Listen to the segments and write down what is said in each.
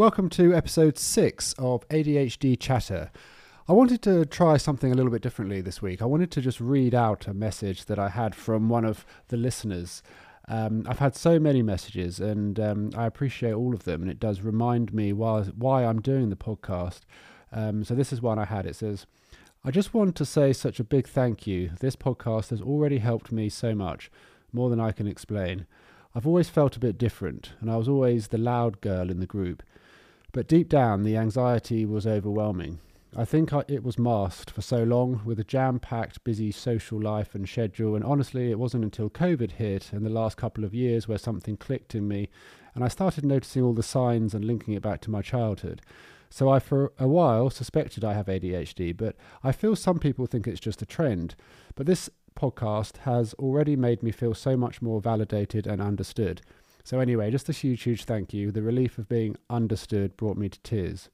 Welcome to episode six of ADHD Chatter. I wanted to try something a little bit differently this week. I wanted to just read out a message that I had from one of the listeners. Um, I've had so many messages and um, I appreciate all of them, and it does remind me why, why I'm doing the podcast. Um, so, this is one I had. It says, I just want to say such a big thank you. This podcast has already helped me so much, more than I can explain. I've always felt a bit different, and I was always the loud girl in the group. But deep down, the anxiety was overwhelming. I think I, it was masked for so long with a jam packed, busy social life and schedule. And honestly, it wasn't until COVID hit in the last couple of years where something clicked in me and I started noticing all the signs and linking it back to my childhood. So I, for a while, suspected I have ADHD, but I feel some people think it's just a trend. But this podcast has already made me feel so much more validated and understood. So, anyway, just a huge, huge thank you. The relief of being understood brought me to tears.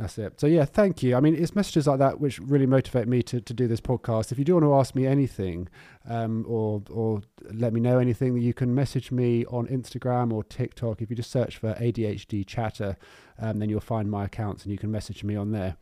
That's it. So yeah, thank you. I mean, it's messages like that which really motivate me to, to do this podcast. If you do want to ask me anything, um, or or let me know anything, you can message me on Instagram or TikTok. If you just search for ADHD Chatter, um, then you'll find my accounts and you can message me on there.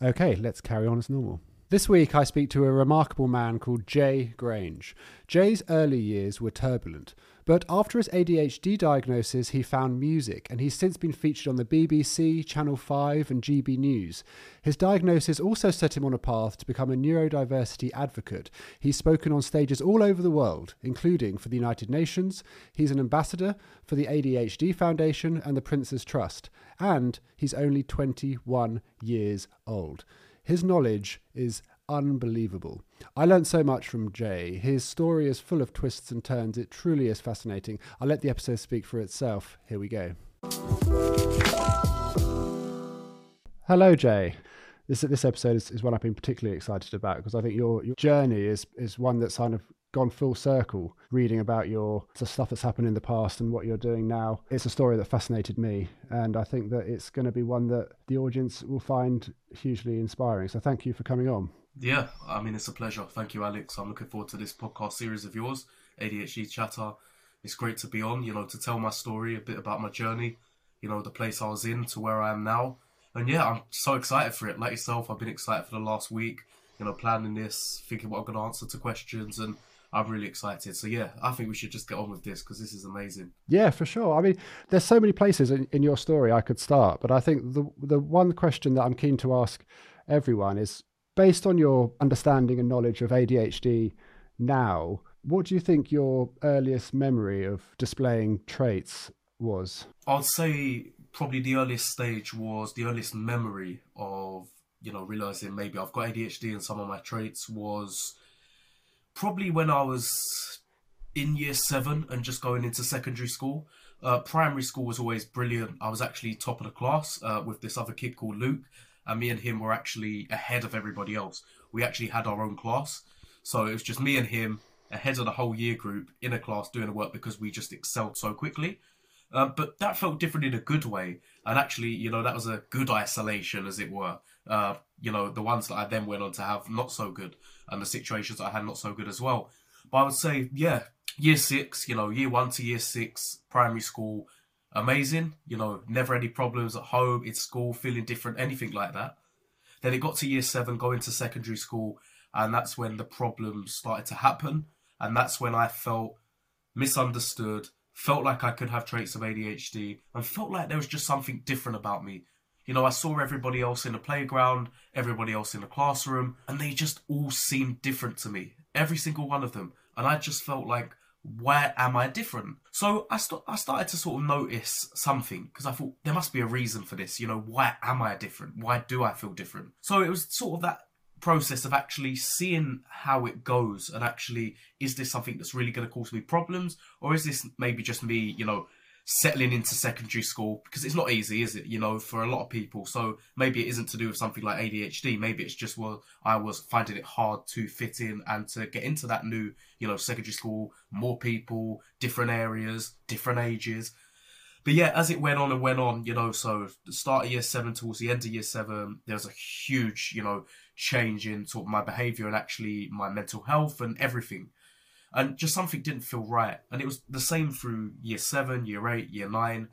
Okay, let's carry on as normal. This week, I speak to a remarkable man called J Grange. J's early years were turbulent, but after his ADHD diagnosis, he found music, and he's since been featured on the BBC, Channel 5, and GB News. His diagnosis also set him on a path to become a neurodiversity advocate. He's spoken on stages all over the world, including for the United Nations. He's an ambassador for the ADHD Foundation and the Prince's Trust, and he's only 21 years old. His knowledge is unbelievable. I learned so much from J. His story is full of twists and turns. It truly is fascinating. I'll let the episode speak for itself. Here we go. Hello, J. This this episode is, is one I've been particularly excited about because I think your your journey is is one that's kind of gone full circle reading about your the stuff that's happened in the past and what you're doing now. It's a story that fascinated me, and I think that it's going to be one that the audience will find hugely inspiring. So thank you for coming on. Yeah, I mean it's a pleasure. Thank you, Alex. I'm looking forward to this podcast series of yours, ADHD Chatter. It's great to be on. You know, to tell my story, a bit about my journey. You know, the place I was in to where I am now. And yeah, I'm so excited for it. Like yourself, I've been excited for the last week. You know, planning this, thinking what I'm going to answer to questions, and I'm really excited. So yeah, I think we should just get on with this because this is amazing. Yeah, for sure. I mean, there's so many places in, in your story I could start, but I think the the one question that I'm keen to ask everyone is based on your understanding and knowledge of ADHD now, what do you think your earliest memory of displaying traits was? I'd say probably the earliest stage was the earliest memory of you know realizing maybe I've got ADHD and some of my traits was probably when I was in year seven and just going into secondary school. Uh, primary school was always brilliant. I was actually top of the class uh, with this other kid called Luke, and me and him were actually ahead of everybody else. We actually had our own class, so it was just me and him. ahead of the whole year group in a class doing the work because we just excelled so quickly. Uh, but that felt different in a good way. And actually, you know, that was a good isolation, as it were. Uh, you know, the ones that I then went on to have not so good, and the situations I had not so good as well. But I would say, yeah, year six, you know, year one to year six, primary school, amazing. You know, never any problems at home, in school, feeling different, anything like that. Then it got to year seven, going to secondary school, and that's when the problems started to happen. And that's when I felt misunderstood, felt like I could have traits of ADHD, and felt like there was just something different about me. You know, I saw everybody else in the playground, everybody else in the classroom, and they just all seemed different to me. Every single one of them. And I just felt like, why am I different? So I, st- I started to sort of notice something because I thought there must be a reason for this. You know, why am I different? Why do I feel different? So it was sort of that process of actually seeing how it goes and actually is this something that's really going to cause me problems or is this maybe just me you know settling into secondary school because it's not easy is it you know for a lot of people. So maybe it isn't to do with something like adhd maybe it's just well i was finding it hard to fit in and to get into that new you know secondary school more people different areas different ages. But yeah, as it went on and went on, you know, so the start of year seven towards the end of year seven, there was a huge, you know, change in sort of my behavior and actually my mental health and everything. And just something didn't feel right. And it was the same through year seven, year eight, year nine,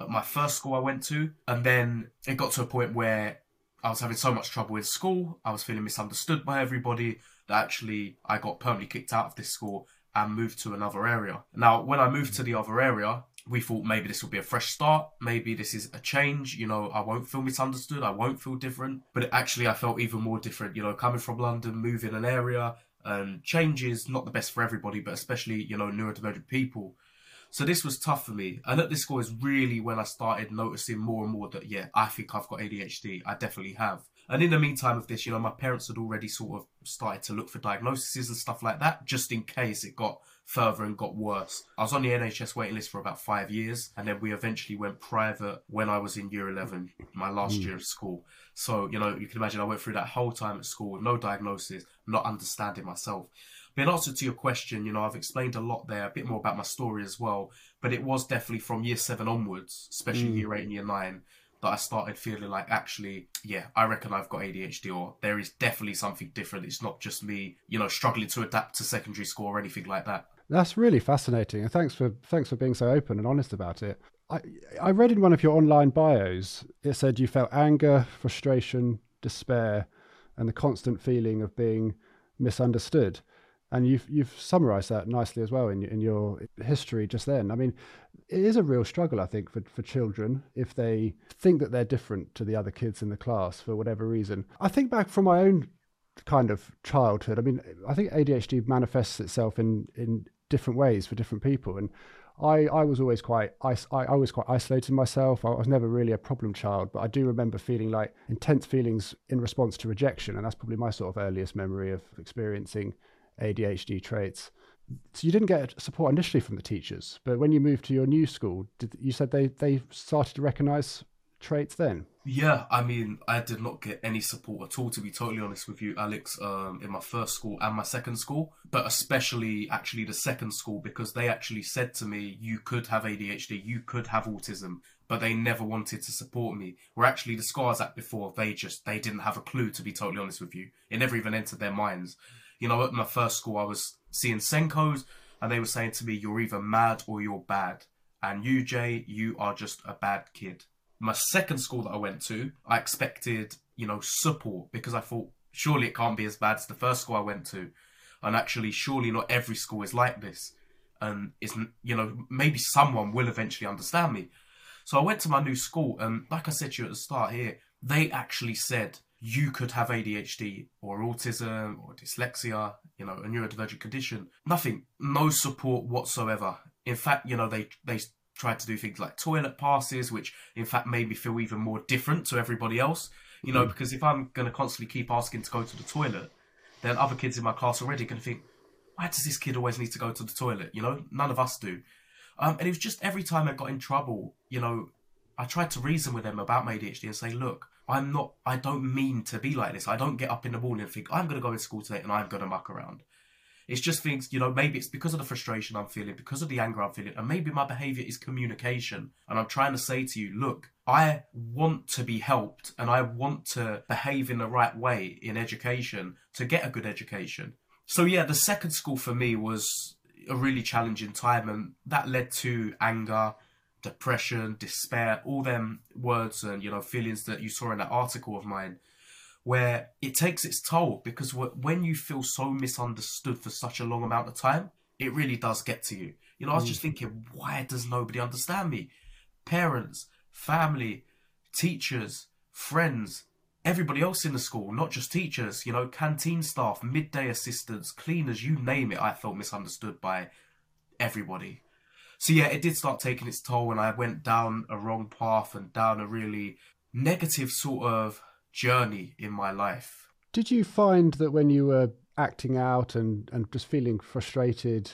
at my first school I went to. And then it got to a point where I was having so much trouble in school, I was feeling misunderstood by everybody that actually I got permanently kicked out of this school and moved to another area. Now, when I moved to the other area, we thought maybe this will be a fresh start. Maybe this is a change. You know, I won't feel misunderstood. I won't feel different. But actually, I felt even more different. You know, coming from London, moving an area, and change is not the best for everybody, but especially, you know, neurodivergent people. So this was tough for me. And at this school is really when I started noticing more and more that, yeah, I think I've got ADHD. I definitely have. And in the meantime of this, you know, my parents had already sort of started to look for diagnoses and stuff like that, just in case it got further and got worse. I was on the NHS waiting list for about five years, and then we eventually went private when I was in year 11, my last mm. year of school. So, you know, you can imagine I went through that whole time at school with no diagnosis, not understanding myself. But in answer to your question, you know, I've explained a lot there, a bit more about my story as well. But it was definitely from year seven onwards, especially mm. year eight and year nine, that I started feeling like actually, yeah, I reckon I've got ADHD or there is definitely something different. It's not just me, you know, struggling to adapt to secondary school or anything like that. That's really fascinating, and thanks for thanks for being so open and honest about it. I I read in one of your online bios it said you felt anger, frustration, despair, and the constant feeling of being misunderstood. And you've you've summarised that nicely as well in in your history just then. I mean, it is a real struggle, I think, for, for children if they think that they're different to the other kids in the class for whatever reason. I think back from my own kind of childhood. I mean, I think ADHD manifests itself in in different ways for different people, and I, I was always quite I, I was quite isolated myself. I was never really a problem child, but I do remember feeling like intense feelings in response to rejection, and that's probably my sort of earliest memory of experiencing ADHD traits. So you didn't get support initially from the teachers, but when you moved to your new school, did, you said they they started to recognise traits then? Yeah, I mean, I did not get any support at all, to be totally honest with you, Alex, um, in my first school and my second school, but especially actually the second school because they actually said to me, you could have ADHD, you could have autism, but they never wanted to support me. Where actually the scars at before, they just, they didn't have a clue, to be totally honest with you. It never even entered their minds. You know, at my first school, I was seeing SENCOs and they were saying to me, you're either mad or you're bad. And you, J, you are just a bad kid my second school that I went to, I expected, you know, support because I thought surely it can't be as bad as the first school I went to. And actually, surely not every school is like this. And isn't, you know, maybe someone will eventually understand me. So I went to my new school, and like I said to you at the start here, they actually said you could have ADHD or autism or dyslexia, you know, a neurodivergent condition. Nothing, no support whatsoever. In fact, you know, they they tried to do things like toilet passes, which in fact made me feel even more different to everybody else. You know, mm. because if I'm going to constantly keep asking to go to the toilet, then other kids in my class already going to think, why does this kid always need to go to the toilet? You know, none of us do. Um, and it was just every time I got in trouble, you know, I tried to reason with them about my ADHD and say, look, I'm not, I don't mean to be like this. I don't get up in the morning and think, I'm going to go to school today and I'm going to muck around It's just things, you know, maybe it's because of the frustration I'm feeling, because of the anger I'm feeling, and maybe my behavior is communication. And I'm trying to say to you, look, I want to be helped and I want to behave in the right way in education to get a good education. So, yeah, the second school for me was a really challenging time, and that led to anger, depression, despair, all them words and, you know, feelings that you saw in that article of mine where it takes its toll because when you feel so misunderstood for such a long amount of time, it really does get to you. You know, I was just mm. thinking, why does nobody understand me? Parents, family, teachers, friends, everybody else in the school, not just teachers, you know, canteen staff, midday assistants, cleaners, you name it, I felt misunderstood by everybody. So yeah, it did start taking its toll and I went down a wrong path and down a really negative sort of journey in my life. Did you find that when you were acting out and, and just feeling frustrated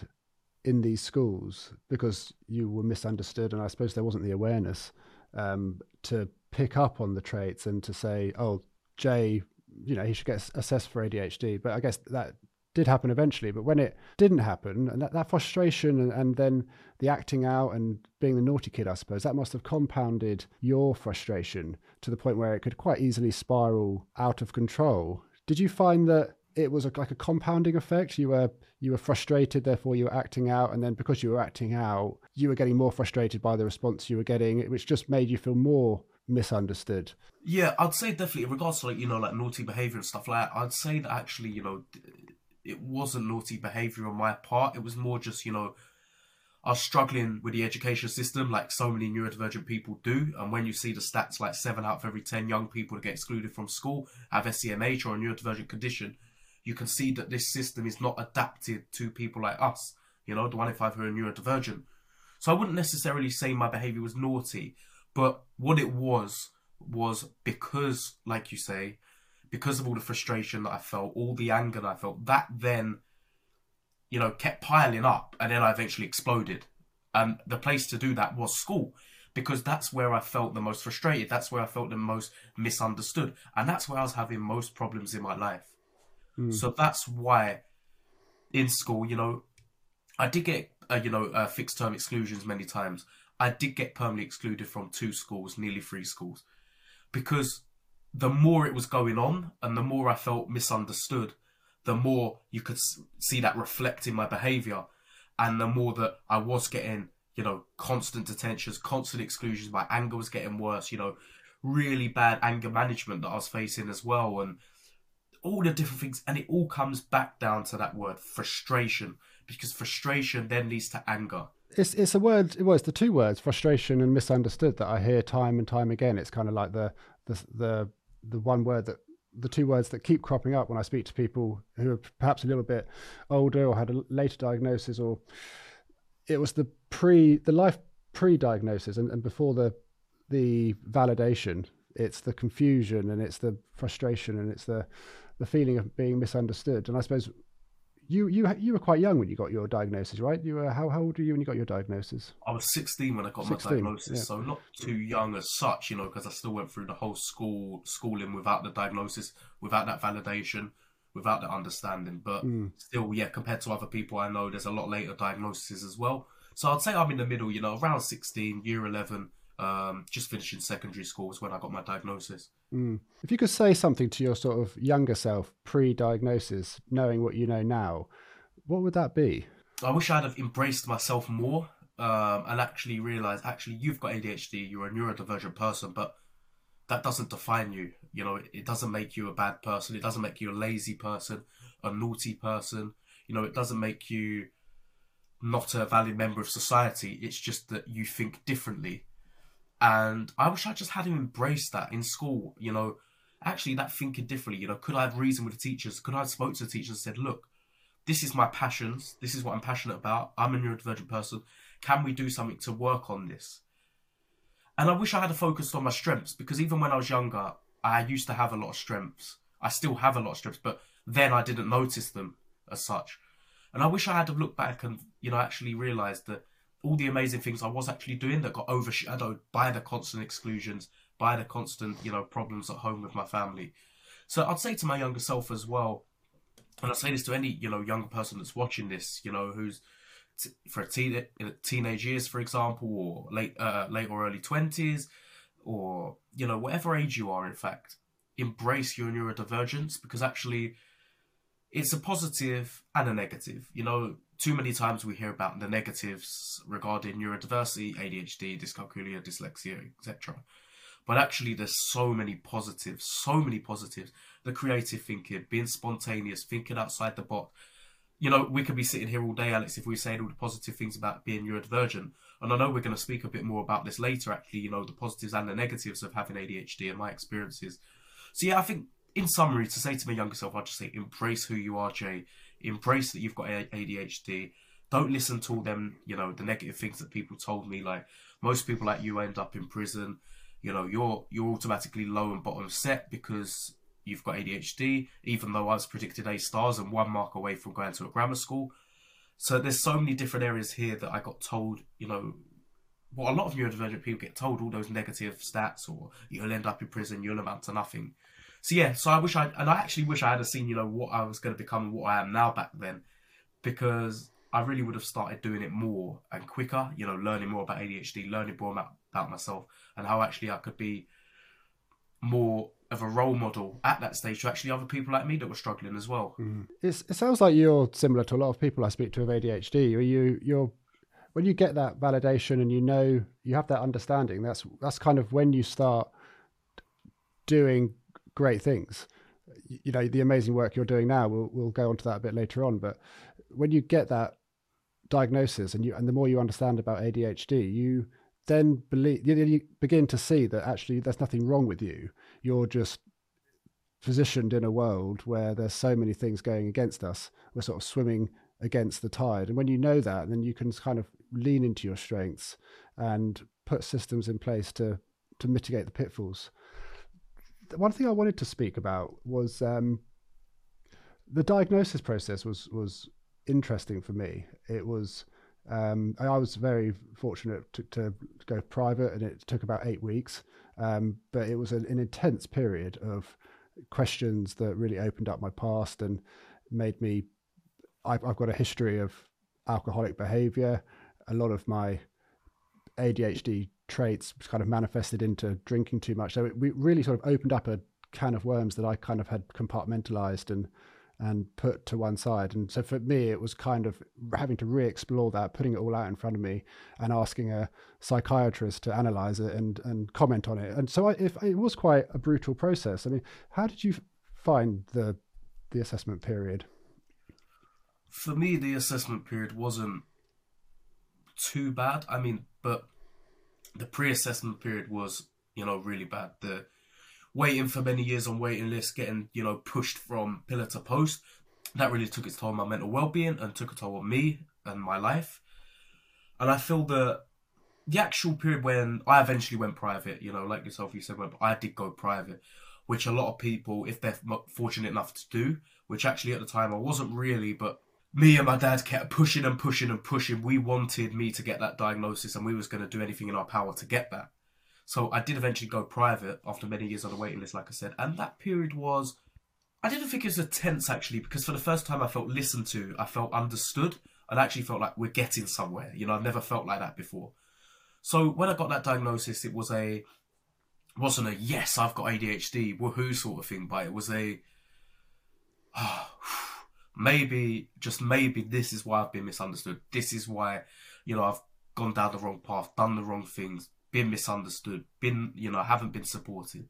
in these schools because you were misunderstood and I suppose there wasn't the awareness um, to pick up on the traits and to say, oh, J, you know, he should get assessed for ADHD. But I guess that did happen eventually. But when it didn't happen, and that, that frustration and, and then the acting out and being the naughty kid, I suppose, that must have compounded your frustration to the point where it could quite easily spiral out of control. Did you find that it was a, like a compounding effect? You were you were frustrated, therefore you were acting out, and then because you were acting out, you were getting more frustrated by the response you were getting, which just made you feel more misunderstood. Yeah, I'd say definitely in regards to like you know like naughty behavior and stuff like that. I'd say that actually you know it wasn't naughty behavior on my part. It was more just, you know, I was struggling with the education system like so many neurodivergent people do. And when you see the stats like seven out of every 10 young people that get excluded from school have SEMH or a neurodivergent condition, you can see that this system is not adapted to people like us, you know, the one in five who are neurodivergent. So I wouldn't necessarily say my behavior was naughty, but what it was was because, like you say, because of all the frustration that I felt, all the anger that I felt, that then, you know, kept piling up and then I eventually exploded. And the place to do that was school because that's where I felt the most frustrated. That's where I felt the most misunderstood. And that's where I was having most problems in my life. Mm. So that's why in school, you know, I did get, uh, you know, uh, fixed term exclusions many times. I did get permanently excluded from two schools, nearly three schools, because the more it was going on and the more I felt misunderstood, the more you could see that reflect in my behavior. And the more that I was getting, you know, constant detentions, constant exclusions, my anger was getting worse, you know, really bad anger management that I was facing as well. And all the different things. And it all comes back down to that word frustration, because frustration then leads to anger. It's it's a word. Well, it's the two words, frustration and misunderstood, that I hear time and time again. It's kind of like the the the the one word that the two words that keep cropping up when I speak to people who are perhaps a little bit older or had a later diagnosis, or it was the pre the life pre-diagnosis and, and before the the validation. It's the confusion and it's the frustration and it's the the feeling of being misunderstood. And I suppose you you you were quite young when you got your diagnosis, right? You were how, how old were you when you got your diagnosis? I was 16 when I got 16, my diagnosis, yeah. so not too young as such, you know, because I still went through the whole school schooling without the diagnosis, without that validation, without that understanding. But mm. still, yeah, compared to other people I know, there's a lot later diagnoses as well. So I'd say I'm in the middle, you know, around 16, year 11, um, just finishing secondary school was when I got my diagnosis. Mm. If you could say something to your sort of younger self pre-diagnosis, knowing what you know now, what would that be? I wish I'd have embraced myself more um, and actually realized, actually, you've got ADHD, you're a neurodivergent person, but that doesn't define you. You know, it doesn't make you a bad person. It doesn't make you a lazy person, a naughty person. You know, it doesn't make you not a valid member of society. It's just that you think differently and I wish I just had embraced that in school, you know, actually that thinking differently, you know, could I have reasoned with the teachers? Could I have spoke to the teachers and said, look, this is my passions, this is what I'm passionate about, I'm a neurodivergent person, can we do something to work on this? And I wish I had focused on my strengths because even when I was younger, I used to have a lot of strengths. I still have a lot of strengths, but then I didn't notice them as such. And I wish I had to look back and, you know, actually realised that all the amazing things I was actually doing that got overshadowed by the constant exclusions, by the constant, you know, problems at home with my family. So I'd say to my younger self as well, and I say this to any you know young person that's watching this, you know, who's t- for a teen teenage years, for example, or late uh, late or early twenties, or you know whatever age you are. In fact, embrace your neurodivergence because actually, it's a positive and a negative. You know, too many times we hear about the negatives regarding neurodiversity, ADHD, dyscalculia, dyslexia, etc. But actually, there's so many positives, so many positives. The creative thinking, being spontaneous, thinking outside the box. You know, we could be sitting here all day, Alex, if we say all the positive things about being neurodivergent. And I know we're going to speak a bit more about this later, actually, you know, the positives and the negatives of having ADHD and my experiences. So, yeah, I think in summary, to say to my younger self, I'd just say embrace who you are, J. Embrace that you've got ADHD. Don't listen to all them, you know, the negative things that people told me. Like, most people like you end up in prison you know you're you're automatically low and bottom set because you've got ADHD, even though I was predicted A stars and one mark away from going to a grammar school. So there's so many different areas here that I got told, you know, what a lot of neurodivergent people get told, all those negative stats, or you'll end up in prison, you'll amount to nothing. So yeah, so I wish I, and I actually wish I had seen, you know, what I was going to become and what I am now back then, because I really would have started doing it more and quicker, you know, learning more about ADHD, learning more about, about myself, and how actually I could be more of a role model at that stage to actually other people like me that were struggling as well. Mm. it sounds like you're similar to a lot of people I speak to with ADHD. You, you're when you get that validation and you know you have that understanding. That's that's kind of when you start doing great things. You know the amazing work you're doing now. We'll we'll go on to that a bit later on. But when you get that diagnosis and you and the more you understand about ADHD, you then believe you, begin to see that actually there's nothing wrong with you. You're just positioned in a world where there's so many things going against us. We're sort of swimming against the tide, and when you know that, then you can kind of lean into your strengths and put systems in place to to mitigate the pitfalls. One thing I wanted to speak about was um, the diagnosis process was was interesting for me. It was um, I was very fortunate to, to, go private, and it took about eight weeks. Um, but it was an, an, intense period of questions that really opened up my past and made me. I've, I've got a history of alcoholic behavior. A lot of my ADHD traits kind of manifested into drinking too much. So it really sort of opened up a can of worms that I kind of had compartmentalized and and put to one side. And so for me, it was kind of having to re explore that, putting it all out in front of me and asking a psychiatrist to analyze it and, and comment on it. And so I, if it was quite a brutal process. I mean, how did you find the, the assessment period? For me, the assessment period wasn't too bad. I mean, but the pre assessment period was, you know, really bad. The waiting for many years on waiting lists, getting you know pushed from pillar to post. That really took its toll on my mental well-being and took a toll on me and my life. And I feel that the actual period when I eventually went private, you know, like yourself, you said, I did go private, which a lot of people, if they're fortunate enough to do, which actually at the time I wasn't really, but me and my dad kept pushing and pushing and pushing. We wanted me to get that diagnosis, and we was going to do anything in our power to get that. So I did eventually go private after many years on the waiting list, like I said. And that period was, I didn't think it was a tense actually, because for the first time I felt listened to, I felt understood, and I actually felt like we're getting somewhere. You know, I've never felt like that before. So when I got that diagnosis, it was a, wasn't a yes, I've got ADHD, woohoo sort of thing, but it was a, oh, maybe, just maybe this is why I've been misunderstood. This is why, you know, I've gone down the wrong path, done the wrong things, been misunderstood, been, you know, haven't been supported.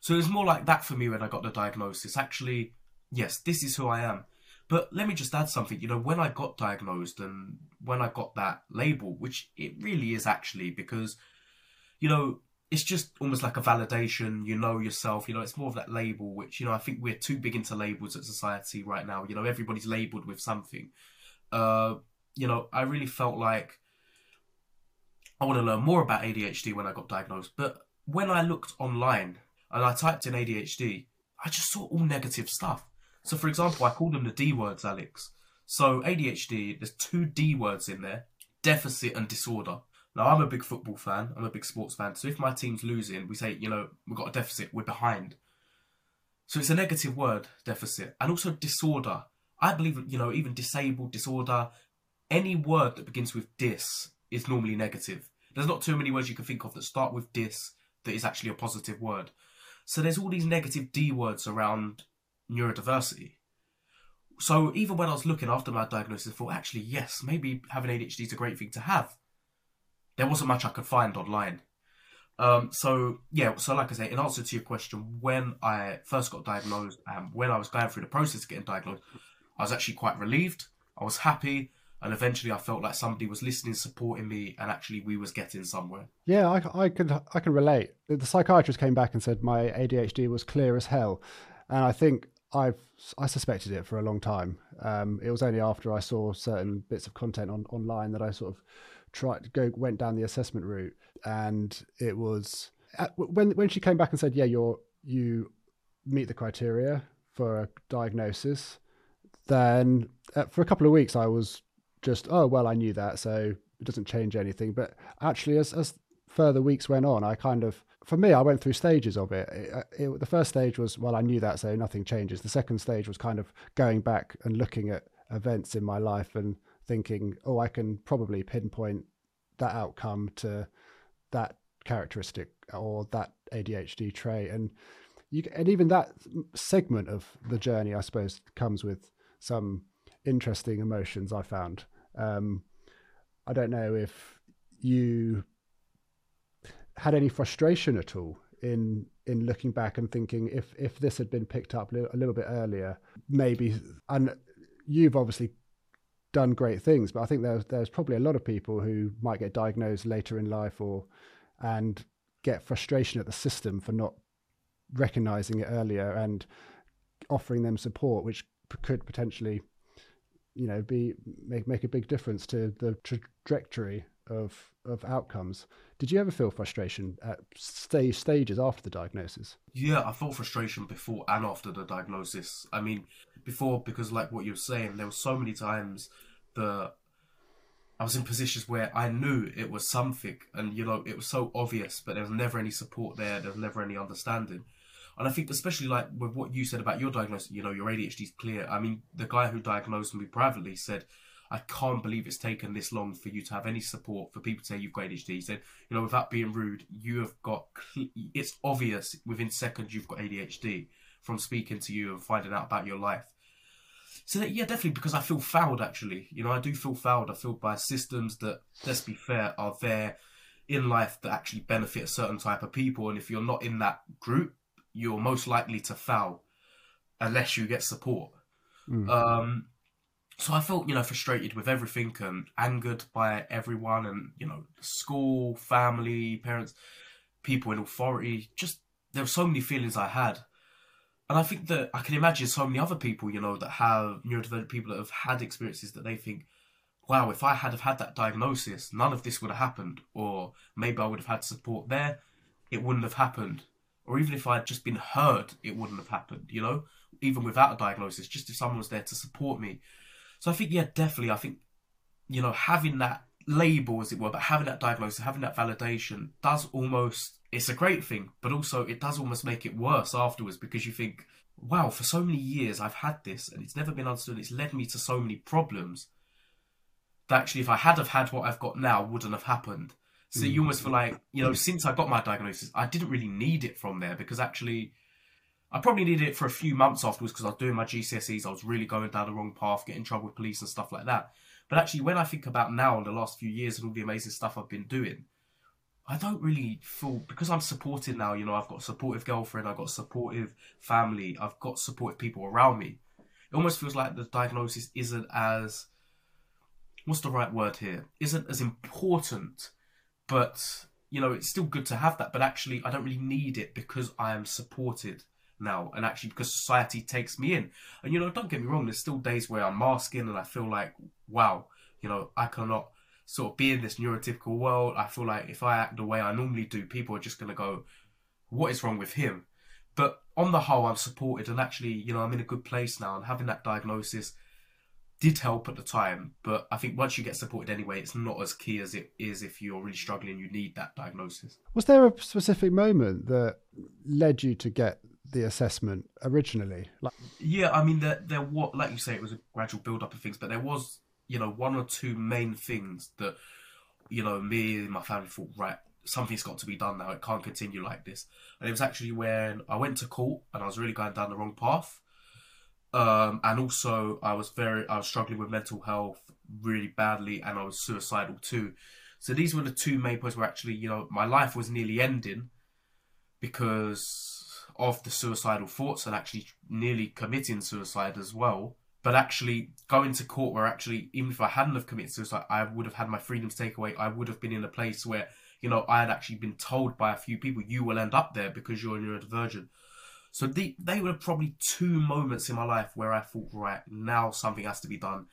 So it was more like that for me when I got the diagnosis. Actually, yes, this is who I am. But let me just add something. You know, when I got diagnosed and when I got that label, which it really is actually because, you know, it's just almost like a validation. You know yourself. You know, it's more of that label, which you know I think we're too big into labels at society right now. You know, everybody's labeled with something. Uh, you know, I really felt like I want to learn more about ADHD when I got diagnosed. But when I looked online and I typed in ADHD, I just saw all negative stuff. So, for example, I called them the D words, Alex. So, ADHD, there's two D words in there deficit and disorder. Now, I'm a big football fan, I'm a big sports fan. So, if my team's losing, we say, you know, we've got a deficit, we're behind. So it's a negative word, deficit, and also disorder. I believe, you know, even disabled, disorder, any word that begins with dis is normally negative. There's not too many words you can think of that start with dis that is actually a positive word. So there's all these negative D words around neurodiversity. So even when I was looking after my diagnosis, I thought, actually, yes, maybe having ADHD is a great thing to have. There wasn't much I could find online. Um, so yeah, so like I say, in answer to your question, when I first got diagnosed and when I was going through the process of getting diagnosed, I was actually quite relieved. I was happy, and eventually I felt like somebody was listening, supporting me, and actually we was getting somewhere. Yeah, I, I can I can relate. The psychiatrist came back and said my ADHD was clear as hell, and I think I've I suspected it for a long time. Um, it was only after I saw certain bits of content on online that I sort of tried to go went down the assessment route, and it was when when she came back and said, "Yeah, you're you meet the criteria for a diagnosis." Then uh, for a couple of weeks, I was just, "Oh well, I knew that, so it doesn't change anything." But actually, as as further weeks went on, I kind of for me, I went through stages of it. It, it. The first stage was, well, I knew that, so nothing changes. The second stage was kind of going back and looking at events in my life and thinking, oh, I can probably pinpoint that outcome to that characteristic or that ADHD trait, and you and even that segment of the journey, I suppose, comes with some interesting emotions. I found. Um, I don't know if you had any frustration at all in in looking back and thinking if if this had been picked up a little bit earlier, maybe and you've obviously done great things, but I think there's there's probably a lot of people who might get diagnosed later in life or and get frustration at the system for not recognizing it earlier and offering them support, which could potentially, you know, be make make a big difference to the trajectory of of outcomes. Did you ever feel frustration at stage stages after the diagnosis? Yeah, I felt frustration before and after the diagnosis. I mean, before because like what you were saying, there were so many times that I was in positions where I knew it was something, and you know, it was so obvious, but there was never any support there. There was never any understanding. And I think, especially like with what you said about your diagnosis, you know, your ADHD is clear. I mean, the guy who diagnosed me privately said I can't believe it's taken this long for you to have any support for people to say you've got ADHD. He said, you know, without being rude, you have got, it's obvious within seconds you've got ADHD from speaking to you and finding out about your life. So that, yeah, definitely because I feel fouled actually. You know, I do feel fouled. I feel by systems that, let's be fair, are there in life that actually benefit a certain type of people. And if you're not in that group, you're most likely to foul unless you get support. Mm. Um, so I felt, you know, frustrated with everything and angered by everyone and, you know, school, family, parents, people in authority. Just, there were so many feelings I had. And I think that I can imagine so many other people, you know, that have neurodivergent people that have had experiences that they think, wow, if I had have had that diagnosis, none of this would have happened. Or maybe I would have had support there, it wouldn't have happened. Or even if I had just been heard, it wouldn't have happened, you know? Even without a diagnosis, just if someone was there to support me so I think, yeah, definitely. I think, you know, having that label, as it were, but having that diagnosis, having that validation does almost, it's a great thing, but also it does almost make it worse afterwards because you think, wow, for so many years I've had this and it's never been understood. It's led me to so many problems that actually, if I had have had what I've got now, wouldn't have happened. So you mm. almost feel like, you know, since I got my diagnosis, I didn't really need it from there because actually I probably needed it for a few months afterwards because I was doing my GCSEs. I was really going down the wrong path, getting in trouble with police and stuff like that. But actually, when I think about now and the last few years and all the amazing stuff I've been doing, I don't really feel because I'm supported now. You know, I've got a supportive girlfriend, I've got supportive family, I've got supportive people around me. It almost feels like the diagnosis isn't as what's the right word here? Isn't as important, but you know, it's still good to have that. But actually, I don't really need it because I am supported now and actually because society takes me in. And you know don't get me wrong there's still days where i'm masking and i feel like wow you know i cannot sort of be in this neurotypical world. I feel like if i act the way i normally do people are just going to go what is wrong with him? But on the whole i'm supported and actually you know i'm in a good place now. And having that diagnosis. Did help at the time but i think once you get supported anyway it's not as key as it is if you're really struggling you need that diagnosis. Was there a specific moment that led you to get the assessment originally? Like, Yeah, I mean, there there what like you say, it was a gradual build up of things, but there was you know one or two main things that you know me and my family thought right. Something's got to be done now. It can't continue like this. And it was actually when I went to court and I was really going down the wrong path. Um, and also I was very, I was struggling with mental health really badly, and I was suicidal too. So these were the two main points where actually, you know, my life was nearly ending because of the suicidal thoughts and actually nearly committing suicide as well. But actually going to court where actually, even if I hadn't have committed suicide, I would have had my freedoms taken away. I would have been in a place where, you know, I had actually been told by a few people, you will end up there because you're a neurodivergent. So the, they were probably two moments in my life where I thought, right, now something has to be done.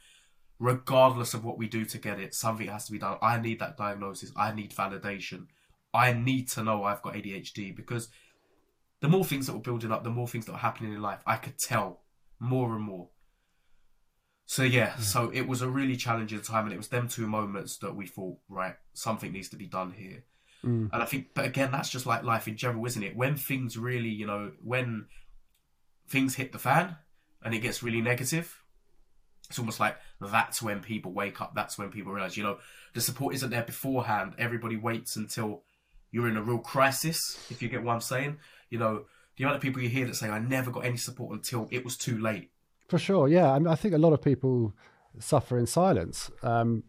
Regardless of what we do to get it, something has to be done. I need that diagnosis. I need validation. I need to know I've got ADHD because the more things that were building up, the more things that were happening in life, I could tell more and more. So yeah, hmm. so it was a really challenging time, and it was them two moments that we thought, right, something needs to be done here. Hmm. And I think, but again, that's just like life in general, isn't it? When things really, you know, when things hit the fan and it gets really negative, it's almost like that's when people wake up. That's when people realize, you know, the support isn't there beforehand. Everybody waits until you're in a real crisis, if you get what I'm saying. You know, the amount of people you hear that say, I never got any support until it was too late. For sure, yeah. I, mean, I think a lot of people suffer in silence. Um,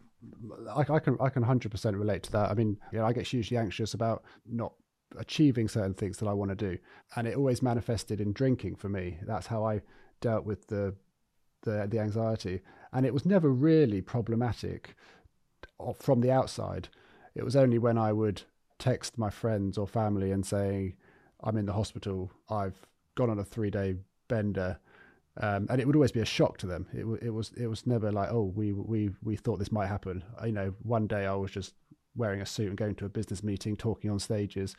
I, I can I can hundred percent relate to that. I mean, you know, I get hugely anxious about not achieving certain things that I want to do, and it always manifested in drinking for me. That's how I dealt with the the the anxiety, and it was never really problematic from the outside. It was only when I would text my friends or family and say, "I'm in the hospital. I've gone on a three day bender." Um, and it would always be a shock to them. It, it was it was never like, oh, we we we thought this might happen. You know, one day I was just wearing a suit and going to a business meeting, talking on stages,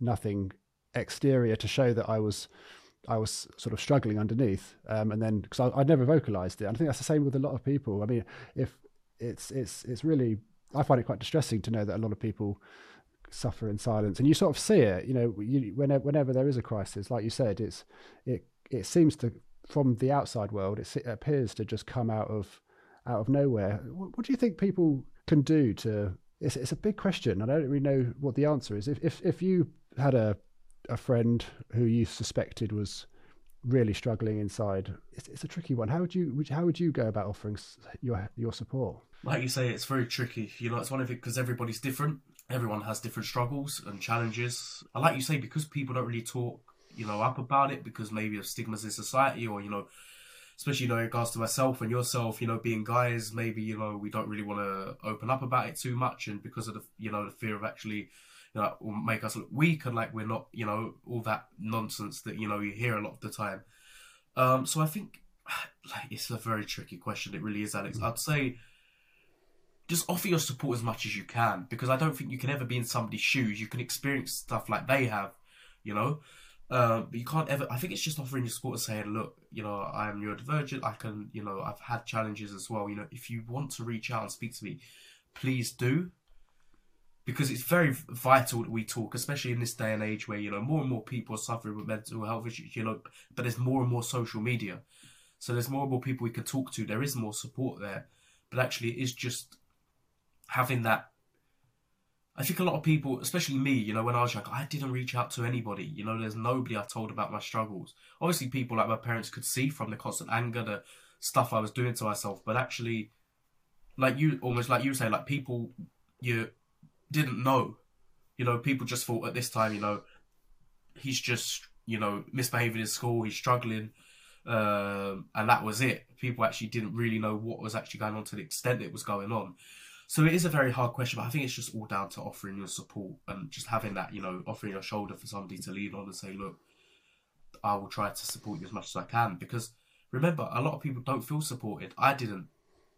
nothing exterior to show that I was I was sort of struggling underneath. Um, and then because I, I never vocalized it, and I think that's the same with a lot of people. I mean, if it's it's it's really I find it quite distressing to know that a lot of people suffer in silence, and you sort of see it. You know, you, whenever whenever there is a crisis, like you said, it's it it seems to from the outside world, it, appears to just come out of out of nowhere. What, what do you think people can do to? It's, it's a big question, I don't really know what the answer is. If if if you had a a friend who you suspected was really struggling inside, it's, it's a tricky one. How would you how would you go about offering your your support? Like you say, it's very tricky. You know, it's one of it because everybody's different. Everyone has different struggles and challenges. And like you say, because people don't really talk you know up about it because maybe of stigmas in society or you know especially you know in regards to myself and yourself you know being guys maybe you know we don't really want to open up about it too much. And because of the you know the fear of actually you know will make us look weak and like we're not you know all that nonsense that you know you hear a lot of the time. Um so i think like it's a very tricky question. It really is alex. I'd say just offer your support as much as you can because i don't think you can ever be in somebody's shoes you can experience stuff like they have you know uh, but you can't ever. I think it's just offering your support and saying, "Look, you know, I am neurodivergent. I can, you know, I've had challenges as well. You know, if you want to reach out and speak to me, please do, because it's very vital that we talk, especially in this day and age where you know more and more people are suffering with mental health issues. You know, but there's more and more social media, so there's more and more people we can talk to. There is more support there, but actually, it is just having that I think a lot of people, especially me, you know, when I was young, I didn't reach out to anybody. You know, there's nobody I told about my struggles. Obviously, people like my parents could see from the constant anger, the stuff I was doing to myself. But actually, like you, almost like you say, like people you didn't know. You know, people just thought at this time, you know, he's just, you know, misbehaving in school, he's struggling, um, and that was it. People actually didn't really know what was actually going on to the extent it was going on. So it is a very hard question, but I think it's just all down to offering your support and just having that, you know, offering your shoulder for somebody to lean on and say, look, I will try to support you as much as I can. Because remember, a lot of people don't feel supported. I didn't,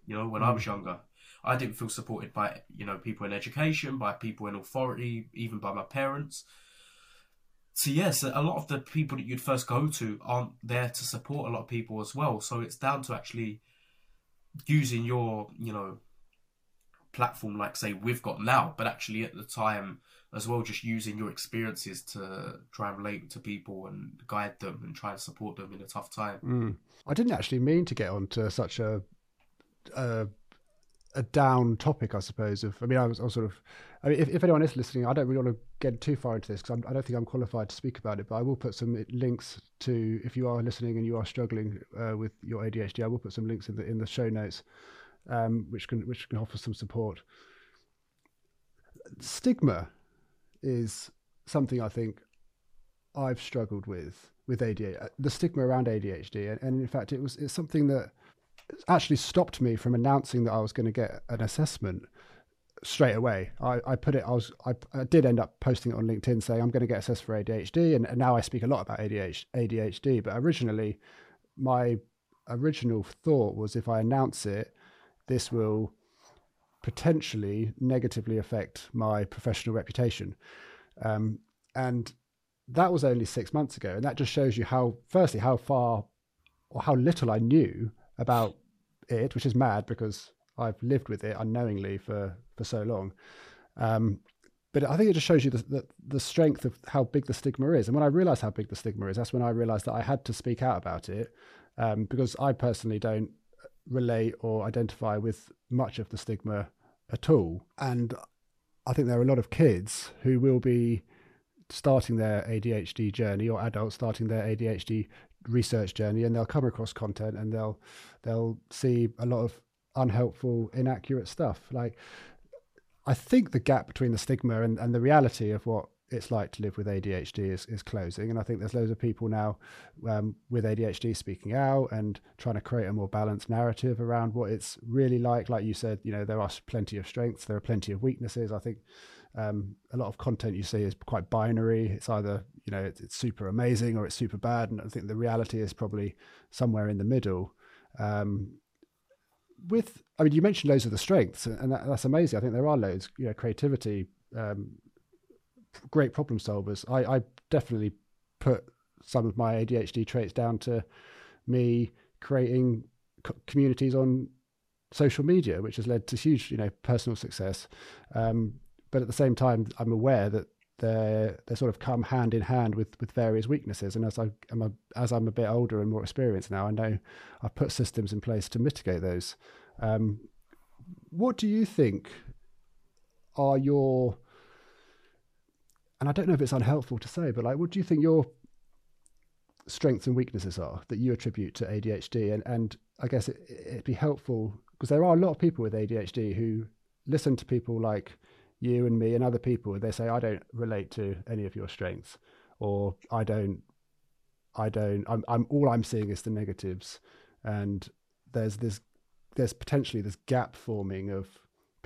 you know, when mm. I was younger. I didn't feel supported by, you know, people in education, by people in authority, even by my parents. So yes, a lot of the people that you'd first go to aren't there to support a lot of people as well. So it's down to actually using your, you know, platform like say we've got now, but actually at the time as well, just using your experiences to try and relate to people and guide them and try and support them in a tough time. Mm. I didn't actually mean to get onto such a, a a down topic, I suppose. Of I mean, I was, I was sort of. I mean, if, if anyone is listening, I don't really want to get too far into this because I don't think I'm qualified to speak about it. But I will put some links to if you are listening and you are struggling uh, with your ADHD. I will put some links in the in the show notes, um, which can which can offer some support. Stigma is something I think I've struggled with with ADHD. Uh, the stigma around ADHD, and, and in fact, it was it's something that actually stopped me from announcing that I was going to get an assessment straight away. I, I put it, I was, I, I, did end up posting it on LinkedIn saying I'm going to get assessed for ADHD, and, and now I speak a lot about ADHD, ADHD. But originally, my original thought was if I announce it, this will potentially negatively affect my professional reputation. Um, and that was only six months ago, and that just shows you how, firstly, how far or how little I knew about it, which is mad because I've lived with it unknowingly for for so long. Um, but I think it just shows you the, the, the strength of how big the stigma is. And when I realized how big the stigma is, that's when I realized that I had to speak out about it um, because I personally don't relate or identify with much of the stigma at all. And I think there are a lot of kids who will be starting their ADHD journey or adults starting their ADHD research journey and they'll come across content and they'll they'll see a lot of unhelpful inaccurate stuff like i think the gap between the stigma and, and the reality of what it's like to live with adhd is, is closing and i think there's loads of people now um, with adhd speaking out and trying to create a more balanced narrative around what it's really like like you said you know there are plenty of strengths there are plenty of weaknesses i think um, a lot of content you see is quite binary. It's either you know it's, it's, super amazing or it's super bad, and I think the reality is probably somewhere in the middle. Um, with, I mean, you mentioned loads of the strengths, and that, that's amazing. I think there are loads. You know, creativity, um, great problem solvers. I, I definitely put some of my ADHD traits down to me creating co- communities on social media, which has led to huge, you know, personal success. Um, but at the same time, I'm aware that they they sort of come hand in hand with with various weaknesses. And as I am a, as I'm a bit older and more experienced now, I know I've put systems in place to mitigate those. Um, what do you think are your and I don't know if it's unhelpful to say, but like, what do you think your strengths and weaknesses are that you attribute to ADHD? And and I guess it, it'd be helpful because there are a lot of people with ADHD who listen to people like you and me and other people, and they say, I don't relate to any of your strengths, or I don't, I don't, I'm, I'm all I'm seeing is the negatives. And there's this, there's potentially this gap forming of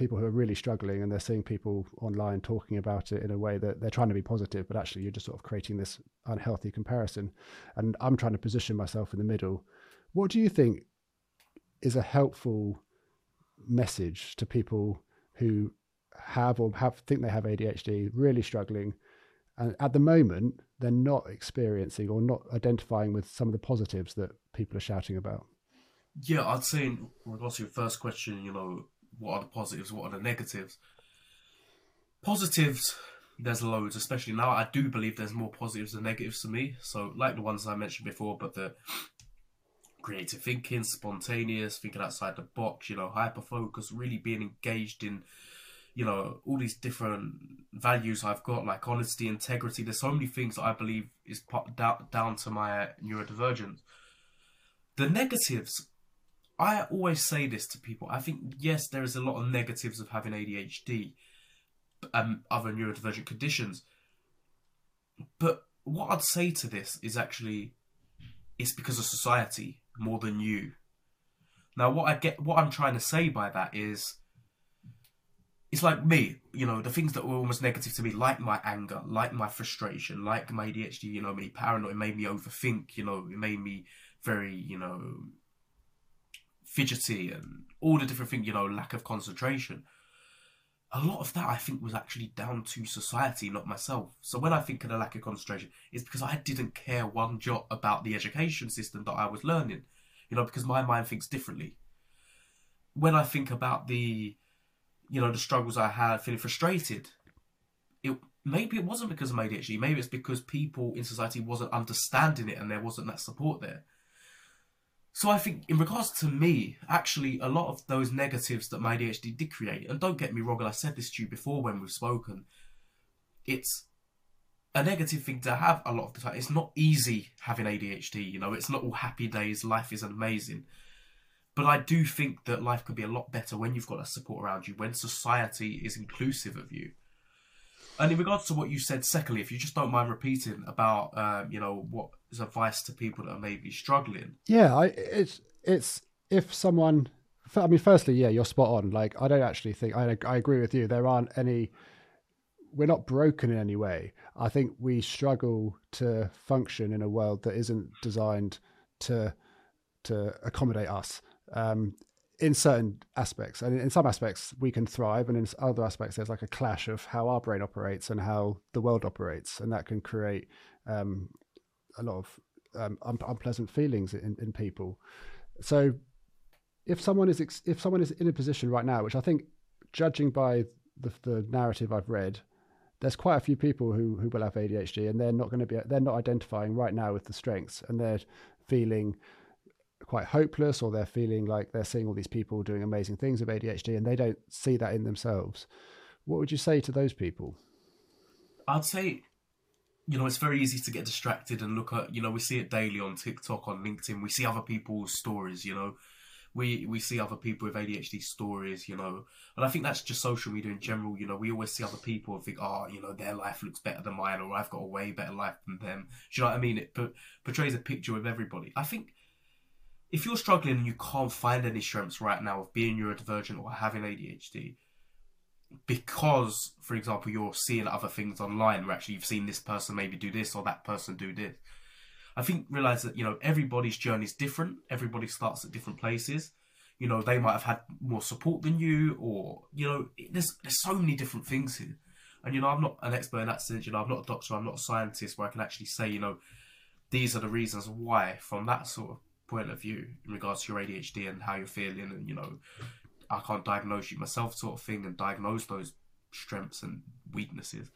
people who are really struggling and they're seeing people online talking about it in a way that they're trying to be positive, but actually you're just sort of creating this unhealthy comparison. And I'm trying to position myself in the middle. What do you think is a helpful message to people who have or have think they have ADHD, really struggling, and at the moment they're not experiencing or not identifying with some of the positives that people are shouting about. Yeah, I'd say in regards to your first question, you know, what are the positives, what are the negatives? Positives, there's loads, especially now. I do believe there's more positives than negatives to me. So, like the ones I mentioned before, but the creative thinking, spontaneous, thinking outside the box, you know, hyper focus, really being engaged in you know all these different values I've got, like honesty, integrity. There's so many things that I believe is down, down to my neurodivergence. The negatives, I always say this to people. I think yes, there is a lot of negatives of having ADHD and um, other neurodivergent conditions, but what I'd say to this is actually it's because of society more than you. Now, what I get, what I'm trying to say by that is it's like me, you know, the things that were almost negative to me, like my anger, like my frustration, like my ADHD, you know, me paranoid, made me overthink, you know, it made me very, you know, fidgety and all the different things, you know, lack of concentration. A lot of that I think was actually down to society, not myself. So when I think of the lack of concentration, it's because I didn't care one jot about the education system that I was learning, you know, because my mind thinks differently. When I think about the you know, the struggles I had, feeling frustrated, it maybe it wasn't because of my ADHD. Maybe it's because people in society wasn't understanding it and there wasn't that support there. So I think, in regards to me, actually, a lot of those negatives that my ADHD did create, and don't get me wrong, and I said this to you before when we've spoken, it's a negative thing to have a lot of the time. It's not easy having ADHD, you know, it's not all happy days, life is amazing. But I do think that life could be a lot better when you've got that support around you, when society is inclusive of you. And in regards to what you said, secondly, if you just don't mind repeating about, um, you know, what is advice to people that are maybe struggling. Yeah, I, it's it's if someone, I mean, firstly, yeah, you're spot on. Like, I don't actually think I I agree with you. There aren't any. We're not broken in any way. I think we struggle to function in a world that isn't designed to to accommodate us. Um, in certain aspects and in some aspects we can thrive and in other aspects there's like a clash of how our brain operates and how the world operates and that can create um, a lot of um, un- unpleasant feelings in, in people. So if someone is ex- if someone is in a position right now which i think judging by the, the narrative i've read there's quite a few people who, who will have adhd and they're not going to be they're not identifying right now with the strengths and they're feeling quite hopeless or they're feeling like they're seeing all these people doing amazing things with ADHD and they don't see that in themselves. What would you say to those people? I'd say, you know, it's very easy to get distracted and look at, you know, we see it daily on TikTok, on LinkedIn. We see other people's stories, you know. We we see other people with ADHD stories, you know, and I think that's just social media in general. You know, we always see other people and think, oh, you know, their life looks better than mine, or I've got a way better life than them. Do you know what I mean? It portrays a picture of everybody. I think if you're struggling and you can't find any strengths right now of being neurodivergent or having ADHD, because, for example, you're seeing other things online where actually you've seen this person maybe do this or that person do this. I think realize that you know everybody's journey is different. Everybody starts at different places. You know they might have had more support than you, or you know there's there's so many different things here. And you know I'm not an expert in that sense. You know I'm not a doctor. I'm not a scientist where I can actually say you know these are the reasons why from that sort of point of view in regards to your ADHD and how you're feeling, and you know, I can't diagnose you myself, sort of thing, and diagnose those strengths and weaknesses.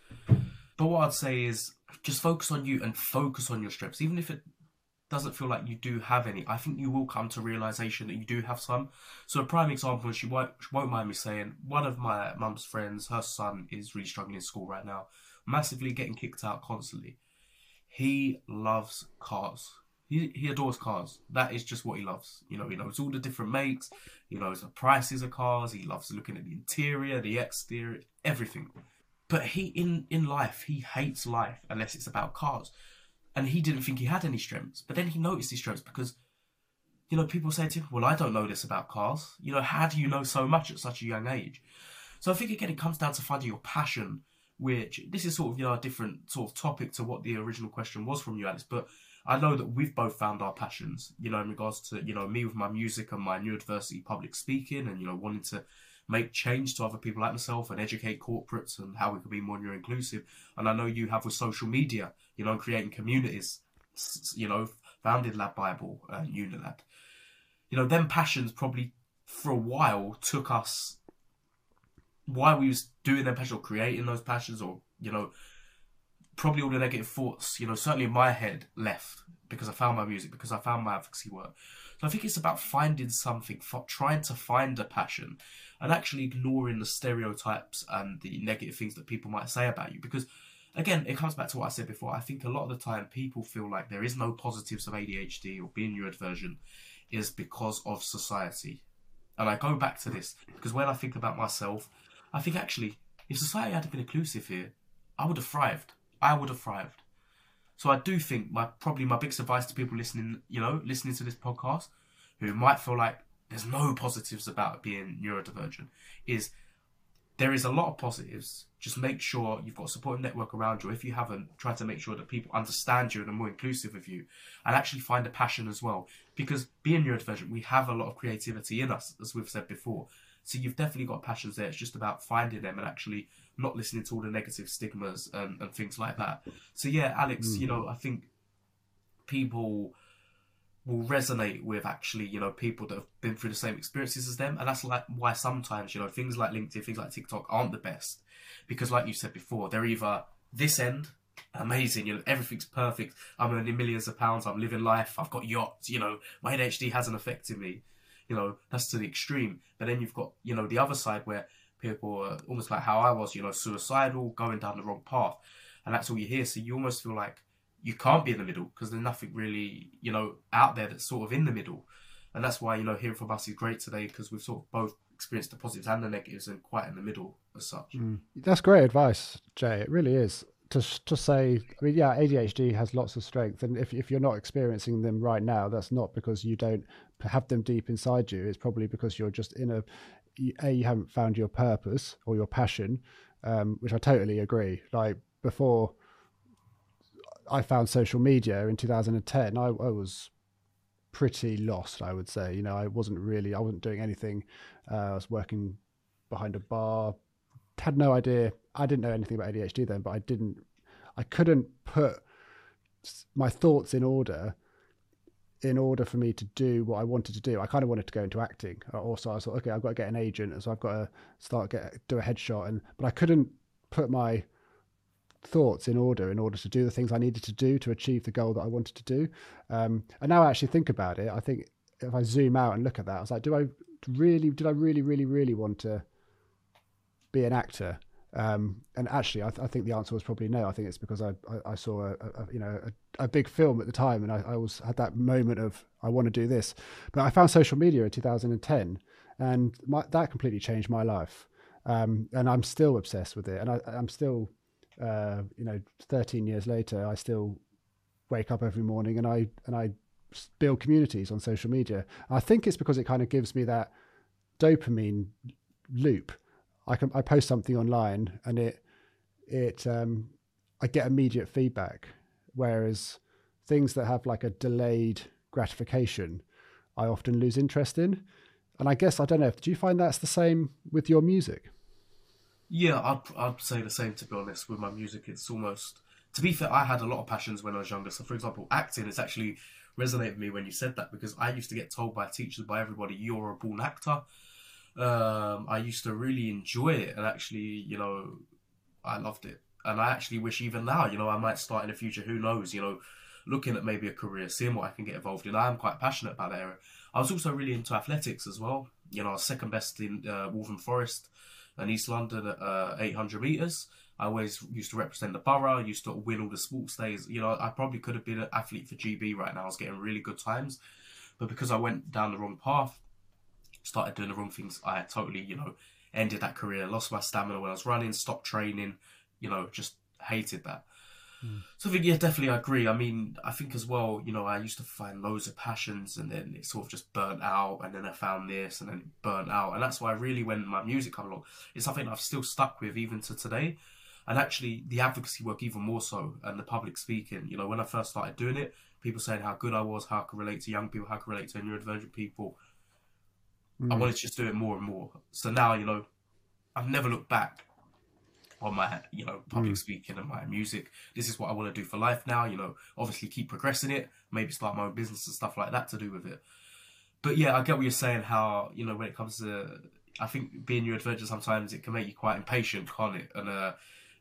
But what I'd say is just focus on you and focus on your strengths, even if it doesn't feel like you do have any. I think you will come to realization that you do have some. So a prime example, she won't, she won't mind me saying, one of my mum's friends, her son is really struggling in school right now, massively getting kicked out constantly. He loves cars he, he adores cars. That is just what he loves. You know, he knows all the different makes. He knows the prices of cars. He loves looking at the interior, the exterior, everything. But he in in life, he hates life unless it's about cars. And he didn't think he had any strengths. But then he noticed his strengths because, you know, people say to him, "Well, I don't know this about cars. You know, how do you know so much at such a young age?" So I think again, it comes down to finding your passion. Which this is sort of you know a different sort of topic to what the original question was from you, Alice. But I know that we've both found our passions, you know, in regards to, you know, me with my music and my neurodiversity public speaking and, you know, wanting to make change to other people like myself and educate corporates and how we can be more inclusive. And I know you have with social media, you know, creating communities, you know, founded LADbible and Unilad. You know, them passions probably for a while took us while we was doing them passion or creating those passions or, you know, probably all the negative thoughts, you know, certainly in my head left because I found my music, because I found my advocacy work. So I think it's about finding something, trying to find a passion, and actually ignoring the stereotypes and the negative things that people might say about you. Because again, it comes back to what I said before. I think a lot of the time people feel like there is no positives of ADHD or being neurodivergent is because of society. And I go back to this because when I think about myself, I think actually, if society had been inclusive here, I would have thrived. I would have thrived. So I do think my probably my biggest advice to people listening, you know, listening to this podcast, who might feel like there's no positives about being neurodivergent, is there is a lot of positives. Just make sure you've got a supportive network around you. If you haven't, try to make sure that people understand you and are more inclusive of you, and actually find a passion as well. Because being neurodivergent, we have a lot of creativity in us, as we've said before. So you've definitely got passions there. It's just about finding them and actually not listening to all the negative stigmas and, and things like that. So yeah, Alex, mm. you know, I think people will resonate with actually, you know, people that have been through the same experiences as them. And that's like why sometimes, you know, things like LinkedIn, things like TikTok aren't the best. Because like you said before, they're either this end, amazing, you know, everything's perfect. I'm earning millions of pounds, I'm living life, I've got yachts, you know, my ADHD hasn't affected me. You know, that's to the extreme. But then you've got, you know, the other side where people are almost like how I was, you know, suicidal, going down the wrong path. And that's all you hear. So you almost feel like you can't be in the middle because there's nothing really, you know, out there that's sort of in the middle. And that's why, you know, hearing from us is great today because we've sort of both experienced the positives and the negatives and quite in the middle as such. Mm. That's great advice, J. It really is. To, to say, I mean, yeah, ADHD has lots of strength. And if, if you're not experiencing them right now, that's not because you don't have them deep inside you. It's probably because you're just in a, A, you haven't found your purpose or your passion, um, which I totally agree. Like before, I found social media in 2010, I, I, was pretty lost, I would say. You know, I wasn't really, I wasn't doing anything. Uh, I was working behind a bar, had no idea. I didn't know anything about ADHD then, but I didn't, I couldn't put my thoughts in order in order for me to do what I wanted to do. I kind of wanted to go into acting. Also, I thought, okay, I've got to get an agent, so I've got to start get do a headshot, and but I couldn't put my thoughts in order in order to do the things I needed to do to achieve the goal that I wanted to do. Um, and now I actually think about it, I think if I zoom out and look at that, I was like, do I really, did I really, really, really want to be an actor? Um, and actually, I, th- I, think the answer was probably no. I think it's because I, I, I saw a, a, you know a, a, big film at the time, and I, I was had that moment of I want to do this. But I found social media in 2010, and my, that completely changed my life. Um, and I'm still obsessed with it, and I, I'm still uh, you know, 13 years later, I still wake up every morning and I and I build communities on social media. I think it's because it kind of gives me that dopamine loop. I can I post something online and it it um, I get immediate feedback, whereas things that have like a delayed gratification, I often lose interest in. And I guess I don't know. Do you find that's the same with your music? Yeah, I'd, I'd say the same to be honest with my music. It's almost, to be fair, I had a lot of passions when I was younger. So, for example, acting has actually resonated with me when you said that because I used to get told by teachers, by everybody, you're a born actor. Um, I used to really enjoy it and actually, you know, I loved it. And I actually wish even now, you know, I might start in the future, who knows, you know, looking at maybe a career, seeing what I can get involved in. I am quite passionate about that area. I was also really into athletics as well. You know, I was second best in uh, Waltham Forest and East London at uh, 800 meters. I always used to represent the borough. Used to win all the sports days. You know, I probably could have been an athlete for GB right now. I was getting really good times, but because I went down the wrong path, started doing the wrong things, I totally, you know, ended that career. Lost my stamina when I was running. Stopped training. You know, just hated that. Mm. So I think, yeah, definitely I agree. I mean, I think as well, you know, I used to find loads of passions and then it sort of just burnt out and then I found this and then it burnt out. And that's why I really when my music came along, it's something I've still stuck with even to today. And actually the advocacy work even more so and the public speaking. You know, when I first started doing it, people saying how good I was, how I could relate to young people, how I could relate to neurodivergent people. Mm. I wanted to just do it more and more. So now, you know, I've never looked back on my you know public mm. speaking and my music this is what i want to do for life now you know obviously keep progressing it maybe start my own business and stuff like that to do with it but yeah i get what you're saying how you know when it comes to i think being neurodivergent sometimes it can make you quite impatient can't it and uh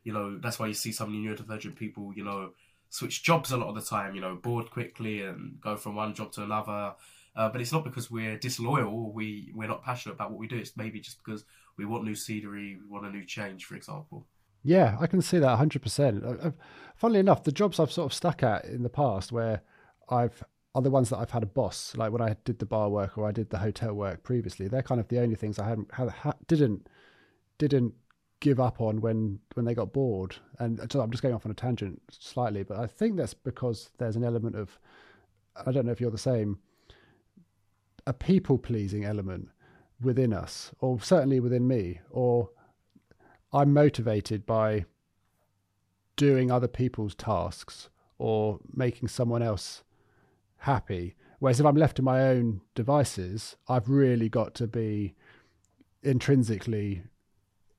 you know that's why you see so many neurodivergent people you know switch jobs a lot of the time you know bored quickly and go from one job to another uh, but it's not because we're disloyal or we we're not passionate about what we do it's maybe just because we want new scenery we want a new change for example yeah, I can see that 100%. Uh, funnily enough, the jobs I've sort of stuck at in the past where I've are the ones that I've had a boss, like when I did the bar work or I did the hotel work previously. They're kind of the only things I hadn't had, didn't didn't give up on when when they got bored. And so I'm just going off on a tangent slightly, but I think that's because there's an element of I don't know if you're the same a people pleasing element within us, or certainly within me, or I'm motivated by doing other people's tasks or making someone else happy. Whereas if I'm left to my own devices, I've really got to be intrinsically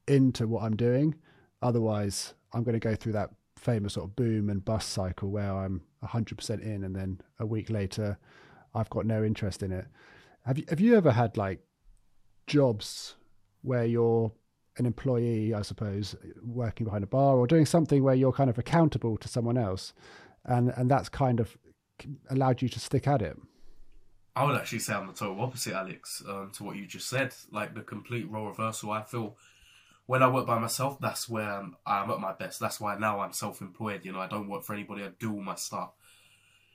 into what I'm doing. Otherwise, I'm going to go through that famous sort of boom and bust cycle where I'm 100% in and then a week later I've got no interest in it. Have you have you ever had like jobs where you're an employee, I suppose, working behind a bar or doing something where you're kind of accountable to someone else, and and that's kind of allowed you to stick at it? I would actually say I'm the total opposite, Alex, um, to what you just said. Like the complete role reversal. I feel when I work by myself, that's where I'm, I'm at my best. That's why now I'm self-employed. You know, I don't work for anybody. I do all my stuff.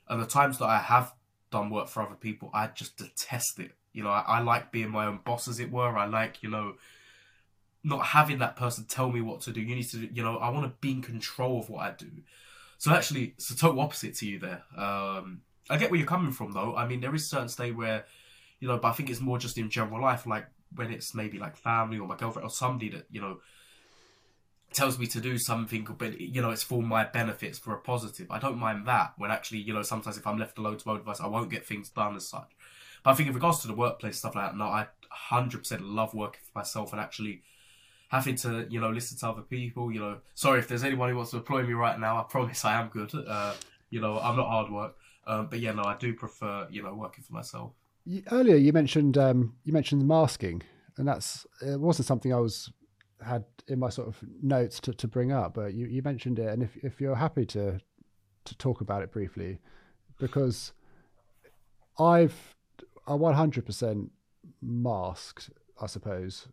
And the times that I have done work for other people, I just detest it. You know, I, I like being my own boss, as it were. I like, you know, not having that person tell me what to do. You need to, you know, I want to be in control of what I do. So actually, it's the total opposite to you there. Um, I get where you're coming from, though. I mean, there is certain state where, you know, but I think it's more just in general life, like when it's maybe like family or my girlfriend or somebody that you know tells me to do something, but you know it's for my benefits for a positive. I don't mind that. When actually, you know, sometimes if I'm left alone to my own I won't get things done as such. But I think in regards to the workplace stuff like that, no, I hundred percent love working for myself and actually having to you know listen to other people. You know, sorry if there's anyone who wants to employ me right now. I promise I am good. Uh, you know, I'm not hard work. Um, but yeah, no, I do prefer you know working for myself earlier you mentioned um, you mentioned masking, and that's it wasn't something I was had in my sort of notes to, to bring up, but you, you mentioned it, and if if you're happy to to talk about it briefly, because I've I 100% masked, I suppose,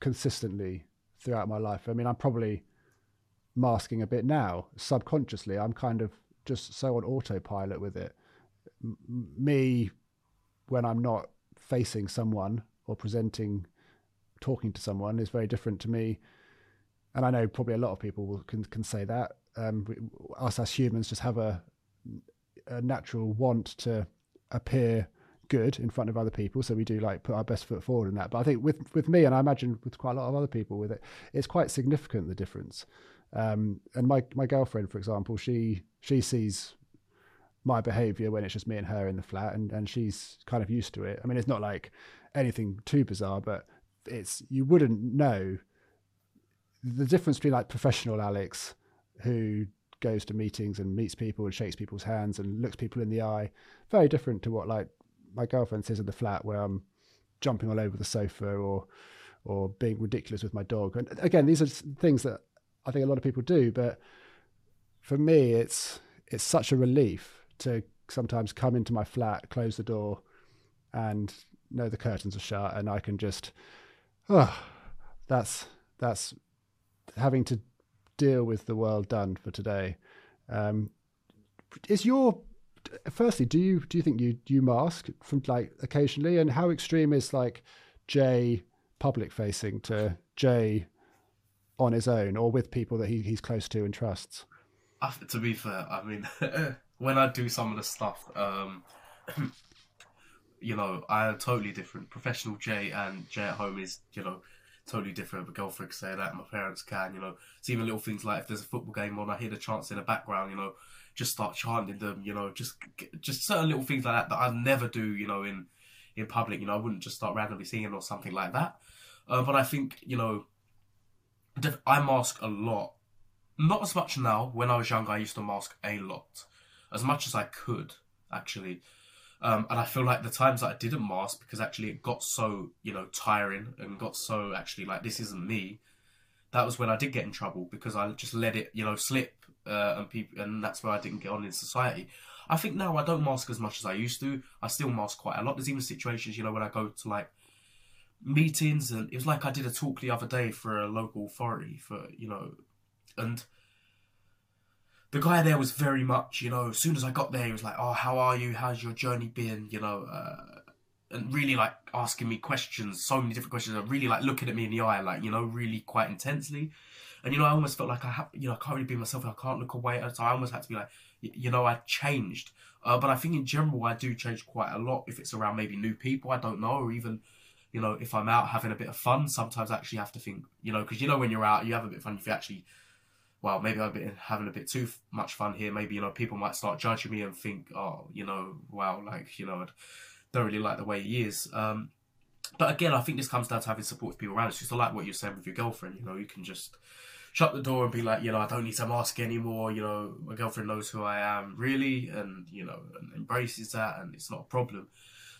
consistently throughout my life. I mean, I'm probably masking a bit now subconsciously. I'm kind of just so on autopilot with it. M- me when I'm not facing someone or presenting, talking to someone is very different to me. And I know probably a lot of people can can say that. Um, us as humans just have a, a natural want to appear good in front of other people, so we do like put our best foot forward in that. But I think with with me, and I imagine with quite a lot of other people with it, it's quite significant the difference. Um, and my my girlfriend, for example, she she sees my behavior when it's just me and her in the flat and, and she's kind of used to it. I mean, it's not like anything too bizarre, but it's, you wouldn't know the difference between like professional Alex who goes to meetings and meets people and shakes people's hands and looks people in the eye. Very different to what like my girlfriend says in the flat where I'm jumping all over the sofa or, or being ridiculous with my dog. And again, these are things that I think a lot of people do, but for me, it's, it's such a relief to sometimes come into my flat, close the door, and know the curtains are shut, and I can just, oh, that's that's having to deal with the world done for today. Um, is your firstly, do you do you think you you mask from like occasionally, and how extreme is like J public facing to J on his own or with people that he, he's close to and trusts? to be fair, I mean, when I do some of the stuff, um, you know, I am totally different. Professional J and J at home is, you know, totally different. But girlfriend can say that, my parents can, you know. It's even little things like if there's a football game on, I hear the chants in the background, you know, just start chanting them, you know, just just certain little things like that that I never do, you know, in in public. You know, I wouldn't just start randomly singing or something like that. Uh, but I think, you know, I mask a lot. Not as much now. When I was young, I used to mask a lot as much as I could actually. Um, and I feel like the times that I didn't mask because actually it got so you know tiring and got so actually like this isn't me. That was when I did get in trouble because I just let it you know slip uh, and people and that's where I didn't get on in society. I think now I don't mask as much as I used to. I still mask quite a lot. There's even situations you know when I go to like meetings and it was like I did a talk the other day for a local authority for you know and the guy there was very much, you know, as soon as I got there, he was like, "Oh, how are you? How's your journey been?" You know, uh, and really like asking me questions, so many different questions, and really like looking at me in the eye, like you know, really quite intensely. And you know, I almost felt like I have, you know, I can't really be myself. I can't look away. So I almost had to be like, you know, I changed. Uh, but I think in general, I do change quite a lot. If it's around maybe new people, I don't know, or even, you know, if I'm out having a bit of fun, sometimes I actually have to think, you know, because you know when you're out, you have a bit of fun. If you actually well, maybe I've been having a bit too much fun here. Maybe, you know, people might start judging me and think, oh, you know, wow, like, you know, I don't really like the way he is. Um, but again, I think this comes down to having supportive people around. It's just like what you're saying with your girlfriend, you know, you can just shut the door and be like, you know, I don't need to mask anymore. You know, my girlfriend knows who I am really, and you know, and embraces that, and it's not a problem.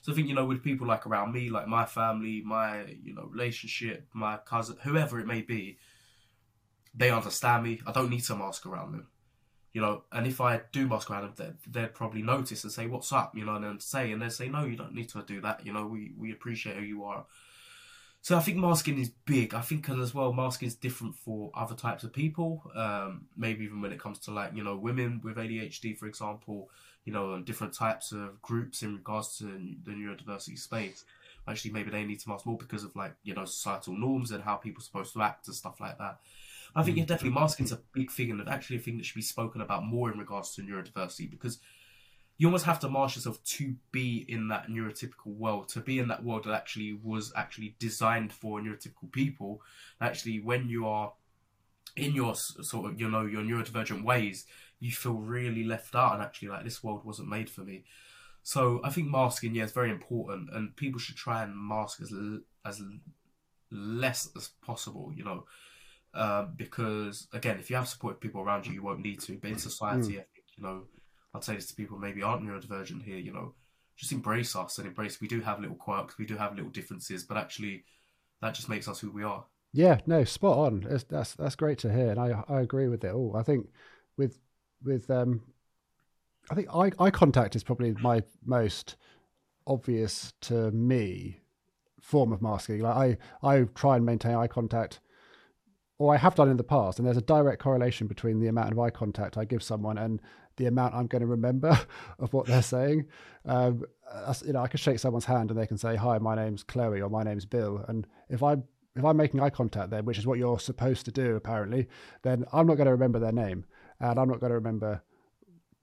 So I think you know, with people like around me, like my family, my you know relationship, my cousin, whoever it may be, they understand me. I don't need to mask around them. You know, and if I do mask around them, they'd, they'd probably notice and say, "What's up?" You know, and say, and they say, "No, you don't need to do that." You know, we we appreciate who you are so I think masking is big. I think as well, masking is different for other types of people. Um, maybe even when it comes to like you know women with ADHD, for example, you know, and different types of groups in regards to the neurodiversity space. Actually, maybe they need to mask more because of like you know societal norms and how people are supposed to act and stuff like that. I think yeah, mm. definitely masking is a big thing and actually a thing that should be spoken about more in regards to neurodiversity because you almost have to mask yourself to be in that neurotypical world, to be in that world that actually was actually designed for neurotypical people. Actually, when you are in your sort of, you know, your neurodivergent ways, you feel really left out and actually like this world wasn't made for me. So I think masking, yeah, is very important, and people should try and mask as as less as possible. You know, uh, because again, if you have supportive people around you, you won't need to. But in society, mm. I think you know I'd say this to people maybe aren't neurodivergent here, you know, just embrace us and embrace we do have little quirks, we do have little differences, but actually that just makes us who we are. Yeah, no, spot on. That's that's, that's great to hear, and I I agree with it all. I think with with um, I think eye eye contact is probably my most obvious to me form of masking. Like I I try and maintain eye contact, or I have done in the past, and there's a direct correlation between the amount of eye contact I give someone and the amount I'm going to remember of what they're saying. Um, you know, I can shake someone's hand and they can say, "Hi, my name's Chloe" or "My name's Bill," and if I if I'm making eye contact there, which is what you're supposed to do apparently, then I'm not going to remember their name and I'm not going to remember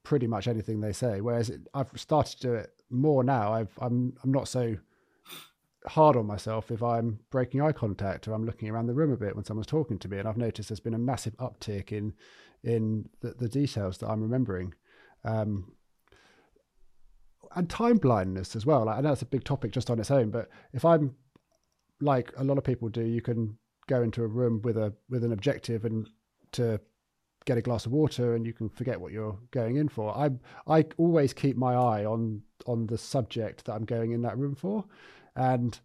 pretty much anything they say. Whereas it, I've started to do it more now. I've, I'm I'm not so hard on myself if I'm breaking eye contact or I'm looking around the room a bit when someone's talking to me. And I've noticed there's been a massive uptick in in the, the details that I'm remembering. Um, and time blindness as well. Like, I know it's a big topic just on its own, but if I'm like a lot of people do, you can go into a room with a with an objective and to get a glass of water and you can forget what you're going in for. I I always keep my eye on on the subject that I'm going in that room for, and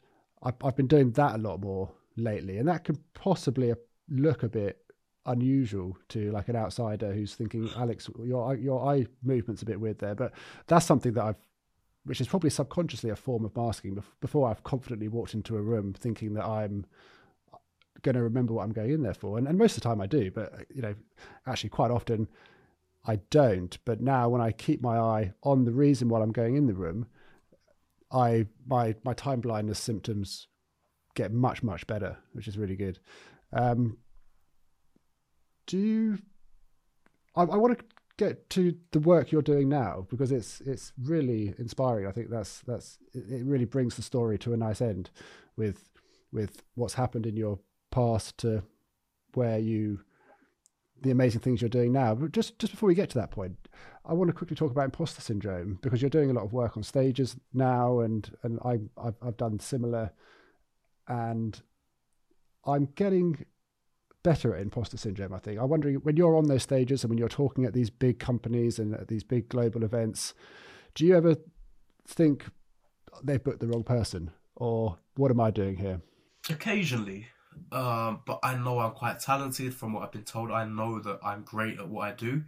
I've, I've been doing that a lot more lately, and that could possibly look a bit unusual to like an outsider who's thinking, Alex, your your eye movement's a bit weird there. But that's something that I've, which is probably subconsciously a form of masking. Before I've confidently walked into a room thinking that I'm going to remember what I'm going in there for, and, and most of the time I do. But you know, actually, quite often I don't. But now when I keep my eye on the reason why I'm going in the room, I my my time blindness symptoms get much much better, which is really good. Um, do you, I, I want to get to the work you're doing now because it's it's really inspiring. I think that's that's it really brings the story to a nice end with with what's happened in your past to where you the amazing things you're doing now. But just just before we get to that point, I want to quickly talk about imposter syndrome because you're doing a lot of work on stages now, and and I I've, I've done similar, and I'm getting better at imposter syndrome. I think. I'm wondering when you're on those stages and when you're talking at these big companies and at these big global events, do you ever think they've booked the wrong person, or what am I doing here? Occasionally, um, but I know I'm quite talented. From what I've been told, I know that I'm great at what I do,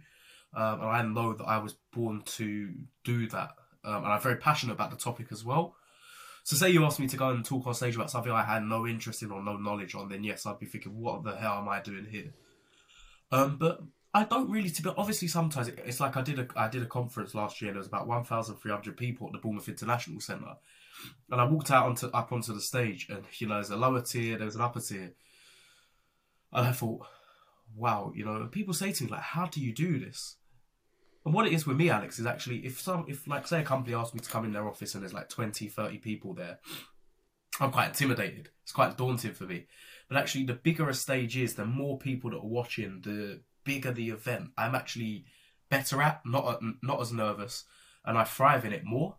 um, and I know that I was born to do that. Um, and I'm very passionate about the topic as well. So say you asked me to go and talk on stage about something I had no interest in or no knowledge on, then yes, I'd be thinking, what the hell am I doing here? Um, but I don't really. To be obviously, sometimes it, it's like I did a I did a conference last year. and There was about one thousand three hundred people at the Bournemouth International Centre, and I walked out onto up onto the stage, and you know, there's a lower tier, there's an upper tier, and I thought, wow, you know, people say to me like, how do you do this? And what it is with me, Alex, is actually if some, if like say a company asked me to come in their office and there's like 20, 30 people there, I'm quite intimidated. It's quite daunting for me. But actually, the bigger a stage is, the more people that are watching, the bigger the event. I'm actually better at, not not as nervous, and I thrive in it more.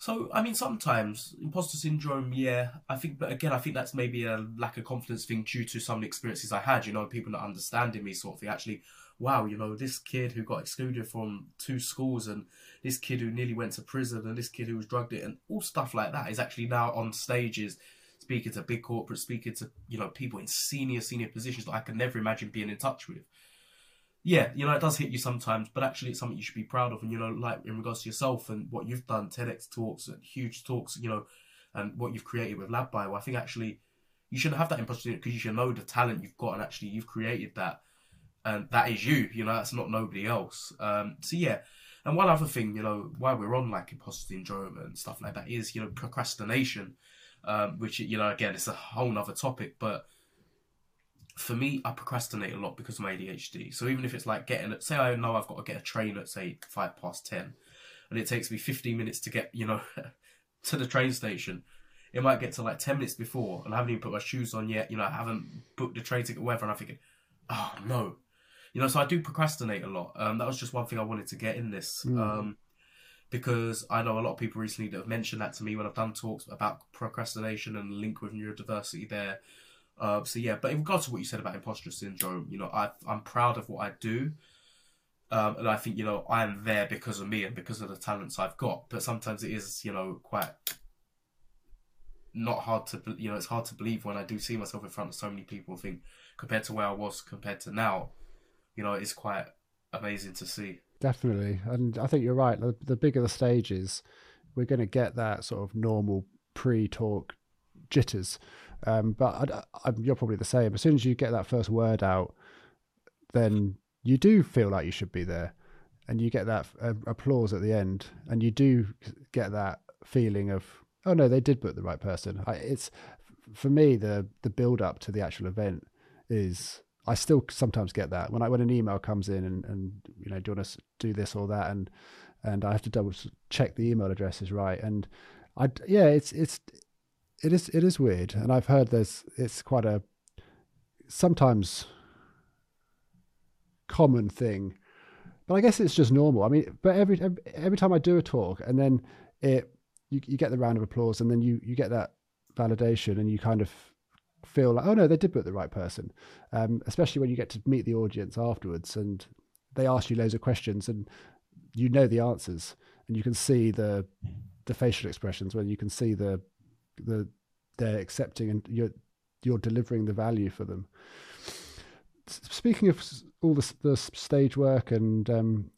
So, I mean, sometimes imposter syndrome, yeah, I think, but again, I think that's maybe a lack of confidence thing due to some experiences I had, you know, people not understanding me sort of thing. Actually, wow, you know, this kid who got excluded from two schools and this kid who nearly went to prison and this kid who was drugged it and all stuff like that is actually now on stages speaking to big corporates, speaking to, you know, people in senior, senior positions that I could never imagine being in touch with yeah, you know, it does hit you sometimes, but actually it's something you should be proud of. And, you know, like in regards to yourself and what you've done, TEDx talks and huge talks, you know, and what you've created with LADbible, I think actually you shouldn't have that imposter because you should know the talent you've got and actually you've created that. And that is you, you know, that's not nobody else. Um, so yeah. And one other thing, you know, why we're on like imposter syndrome and stuff like that is, you know, procrastination, um, which, you know, again, it's a whole nother topic, but for me, I procrastinate a lot because of my ADHD. So even if it's like getting say I know I've got to get a train at say five past ten, and it takes me fifteen minutes to get, you know, to the train station. It might get to like ten minutes before, and I haven't even put my shoes on yet. You know, I haven't booked the train ticket, whatever, and I'm thinking, oh no, you know. So I do procrastinate a lot. Um, that was just one thing I wanted to get in this. Mm. Um, because I know a lot of people recently that have mentioned that to me when I've done talks about procrastination and link with neurodiversity there. Uh, so yeah, but in regards to what you said about imposter syndrome, you know, I I'm proud of what I do, um, and I think you know I am there because of me and because of the talents I've got. But sometimes it is you know quite not hard to you know it's hard to believe when I do see myself in front of so many people. Think compared to where I was compared to now, you know, it's quite amazing to see. Definitely, and I think you're right. The, the bigger the stage is, we're going to get that sort of normal pre-talk jitters um, but I, I, you're probably the same. As soon as you get that first word out, then you do feel like you should be there, and you get that uh, applause at the end, and you do get that feeling of, oh no, they did book the right person. I, it's for me the the build up to the actual event is. I still sometimes get that when I when an email comes in and, and you know do you want to do this or that and and I have to double check the email address is right and I yeah it's it's it is it is weird, and I've heard there's it's quite a sometimes common thing, but I guess it's just normal. I mean, but every every, time I do a talk, and then it you, you get the round of applause, and then you you get that validation, and you kind of feel like, oh no, they did put the right person. Um, especially when you get to meet the audience afterwards, and they ask you loads of questions, and you know the answers, and you can see the the facial expressions, when you can see the the they're accepting and you're you're delivering the value for them. Speaking of all the, the stage work and um,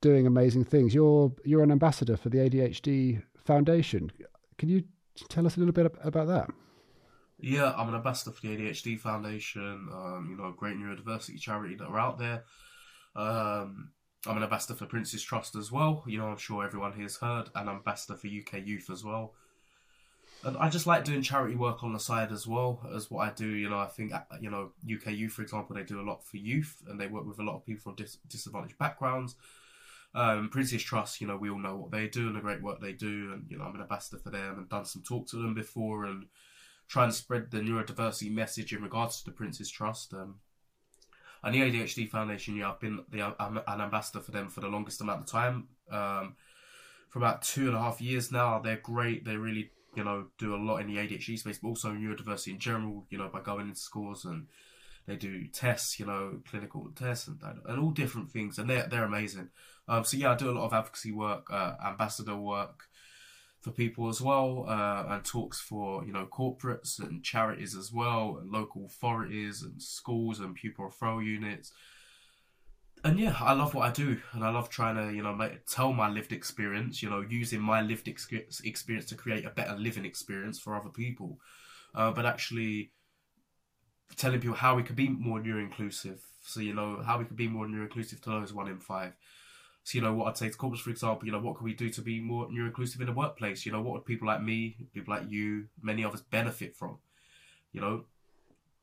doing amazing things, you're you're an ambassador for the ADHD Foundation. Can you tell us a little bit about that? Yeah, I'm an ambassador for the ADHD Foundation. Um, you know, a great neurodiversity charity that are out there. Um, I'm an ambassador for Prince's Trust as well. You know, I'm sure everyone here has heard, and ambassador for UK Youth as well. I just like doing charity work on the side as well as what I do. You know, I think uh, you know UK Youth, for example, they do a lot for youth, and they work with a lot of people from dis- disadvantaged backgrounds. Um, Prince's Trust, you know, we all know what they do and the great work they do, and you know, I'm an ambassador for them and done some talks to them before, and try and spread the neurodiversity message in regards to the Prince's Trust. Um, and the ADHD Foundation, yeah, I've been the, I'm an ambassador for them for the longest amount of time. Um, for about two and a half years now. They're great. They really you know, do a lot in the ADHD space, but also neurodiversity in general, you know, by going into schools and they do tests, you know, clinical tests and, and all different things, and they're they're amazing. Um, so yeah, I do a lot of advocacy work, uh, ambassador work for people as well, uh, and talks for you know corporates and charities as well, and local authorities and schools and pupil referral units and yeah, I love what I do, and I love trying to, you know, make, tell my lived experience. You know, using my lived ex- experience to create a better living experience for other people, uh, but actually telling people how we could be more neuro inclusive. So you know how we could be more neuro inclusive to those one in five. So you know what I'd say to corporates, for example, you know what can we do to be more neuro inclusive in the workplace? You know what would people like me, people like you, many us benefit from? You know,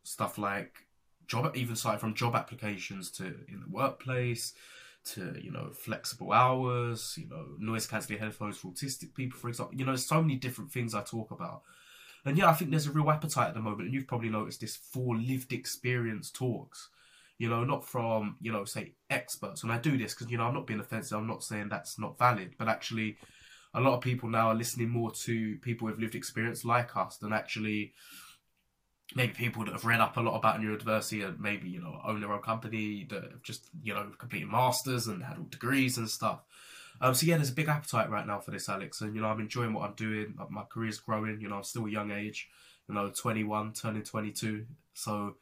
stuff like job even starting from job applications to in the workplace to you know flexible hours you know noise cancelling headphones for autistic people for example. You know so many different things i talk about. And yeah i think there's a real appetite at the moment and you've probably noticed this for lived experience talks. You know not from you know say experts. And i do this because you know i'm not being offensive i'm not saying that's not valid but actually a lot of people now are listening more to people with lived experience like us than actually maybe people that have read up a lot about neurodiversity and maybe you know own their own company that have just you know completed masters and had all degrees and stuff. Um, so yeah, there's a big appetite right now for this, Alex, and you know I'm enjoying what I'm doing. My career's growing. You know I'm still a young age. You know, 21, turning 22. So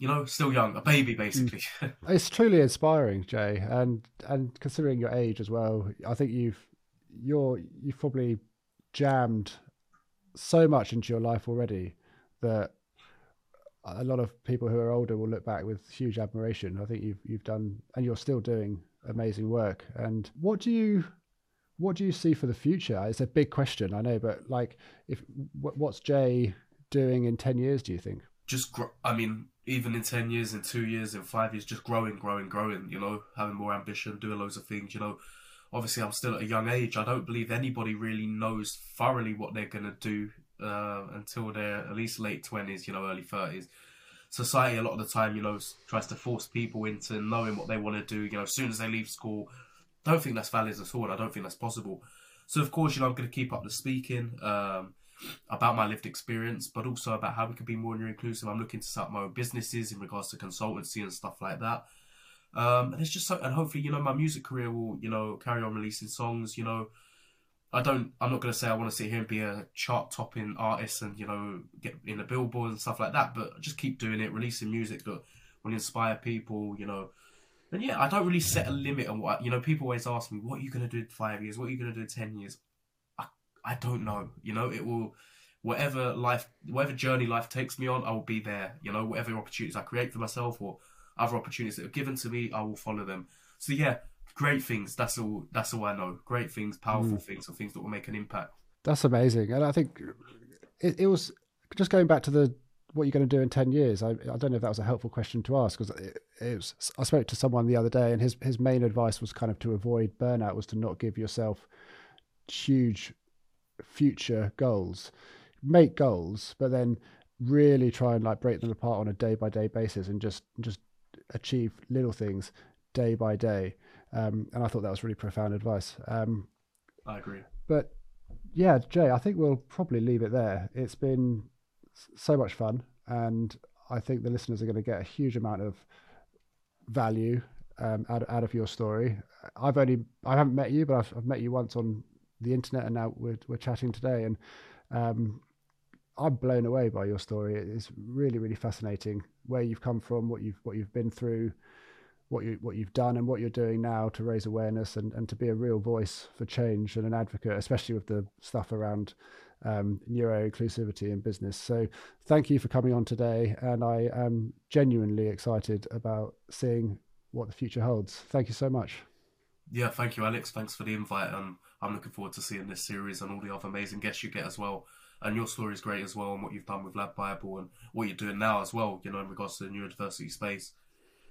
you know, still young, a baby basically. it's truly inspiring, J, and and considering your age as well, I think you've you're you've probably jammed so much into your life already that a lot of people who are older will look back with huge admiration. I think you've you've done and you're still doing amazing work. And what do you what do you see for the future? It's a big question, I know, but like if what's J doing in 10 years do you think? Just I mean even in 10 years, in two years, in five years, just growing, growing, growing, you know, having more ambition, doing loads of things, you know. Obviously, I'm still at a young age. I don't believe anybody really knows thoroughly what they're to do uh, until they're at least late 20s, you know, early 30s. Society, a lot of the time, you know, tries to force people into knowing what they want to do, you know, as soon as they leave school. Don't think that's valid at all. I don't think that's possible. So, of course, you know, I'm going to keep up the speaking. Um, about my lived experience, but also about how we can be more inclusive. I'm looking to start my own businesses in regards to consultancy and stuff like that. Um, and it's just so, and hopefully, you know, my music career will, you know, carry on releasing songs. You know, I don't, I'm not going to say I want to here and be a chart topping artist and, you know, get in the billboard and stuff like that, but just keep doing it, releasing music that will inspire people, you know. And yeah, I don't really set a limit on what, you know, people always ask me, what are you going to do in five years? What are you going to do in 10 years? I I don't know. You know, it will whatever life whatever journey life takes me on, I will be there. You know, whatever opportunities I create for myself or other opportunities that are given to me, I will follow them. So yeah, great things. That's all that's all I know. Great things, powerful mm. things, or things that will make an impact. That's amazing. And I think it, it was just going back to the what you're going to do in 10 years I, I don't know if that was a helpful question to ask because it, it was i spoke to someone the other day and his, his main advice was kind of to avoid burnout was to not give yourself huge future goals make goals but then really try and like break them apart on a day by day basis and just just achieve little things day by day um, and i thought that was really profound advice. Um, i agree. but yeah J i think we'll probably leave it there. It's been so much fun and i think the listeners are going to get a huge amount of value um, out, out of your story. I've only i haven't met you but I've, I've met you once on the internet, and now we're we're chatting today, and um, I'm blown away by your story. It's really really fascinating where you've come from, what you've what you've been through, what you what you've done, and what you're doing now to raise awareness and and to be a real voice for change and an advocate, especially with the stuff around um, neuro inclusivity in business. So thank you for coming on today, and I am genuinely excited about seeing what the future holds. Thank you so much. Yeah, thank you, Alex. Thanks for the invite. Um, I'm looking forward to seeing this series and all the other amazing guests you get as well. And your story is great as well, and what you've done with LADbible and what you're doing now as well. You know, in regards to the neurodiversity space,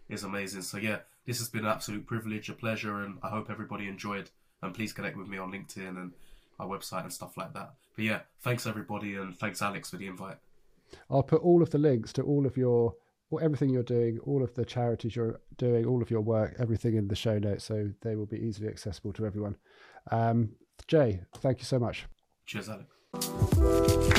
is amazing. So yeah, this has been an absolute privilege, a pleasure, and I hope everybody enjoyed. And please connect with me on LinkedIn and our website and stuff like that. But yeah, thanks everybody, and thanks Alex for the invite. I'll put all of the links to all of your well, everything you're doing, all of the charities you're doing, all of your work, everything in the show notes, so they will be easily accessible to everyone. Um, J, thank you so much. Cheers, Alex.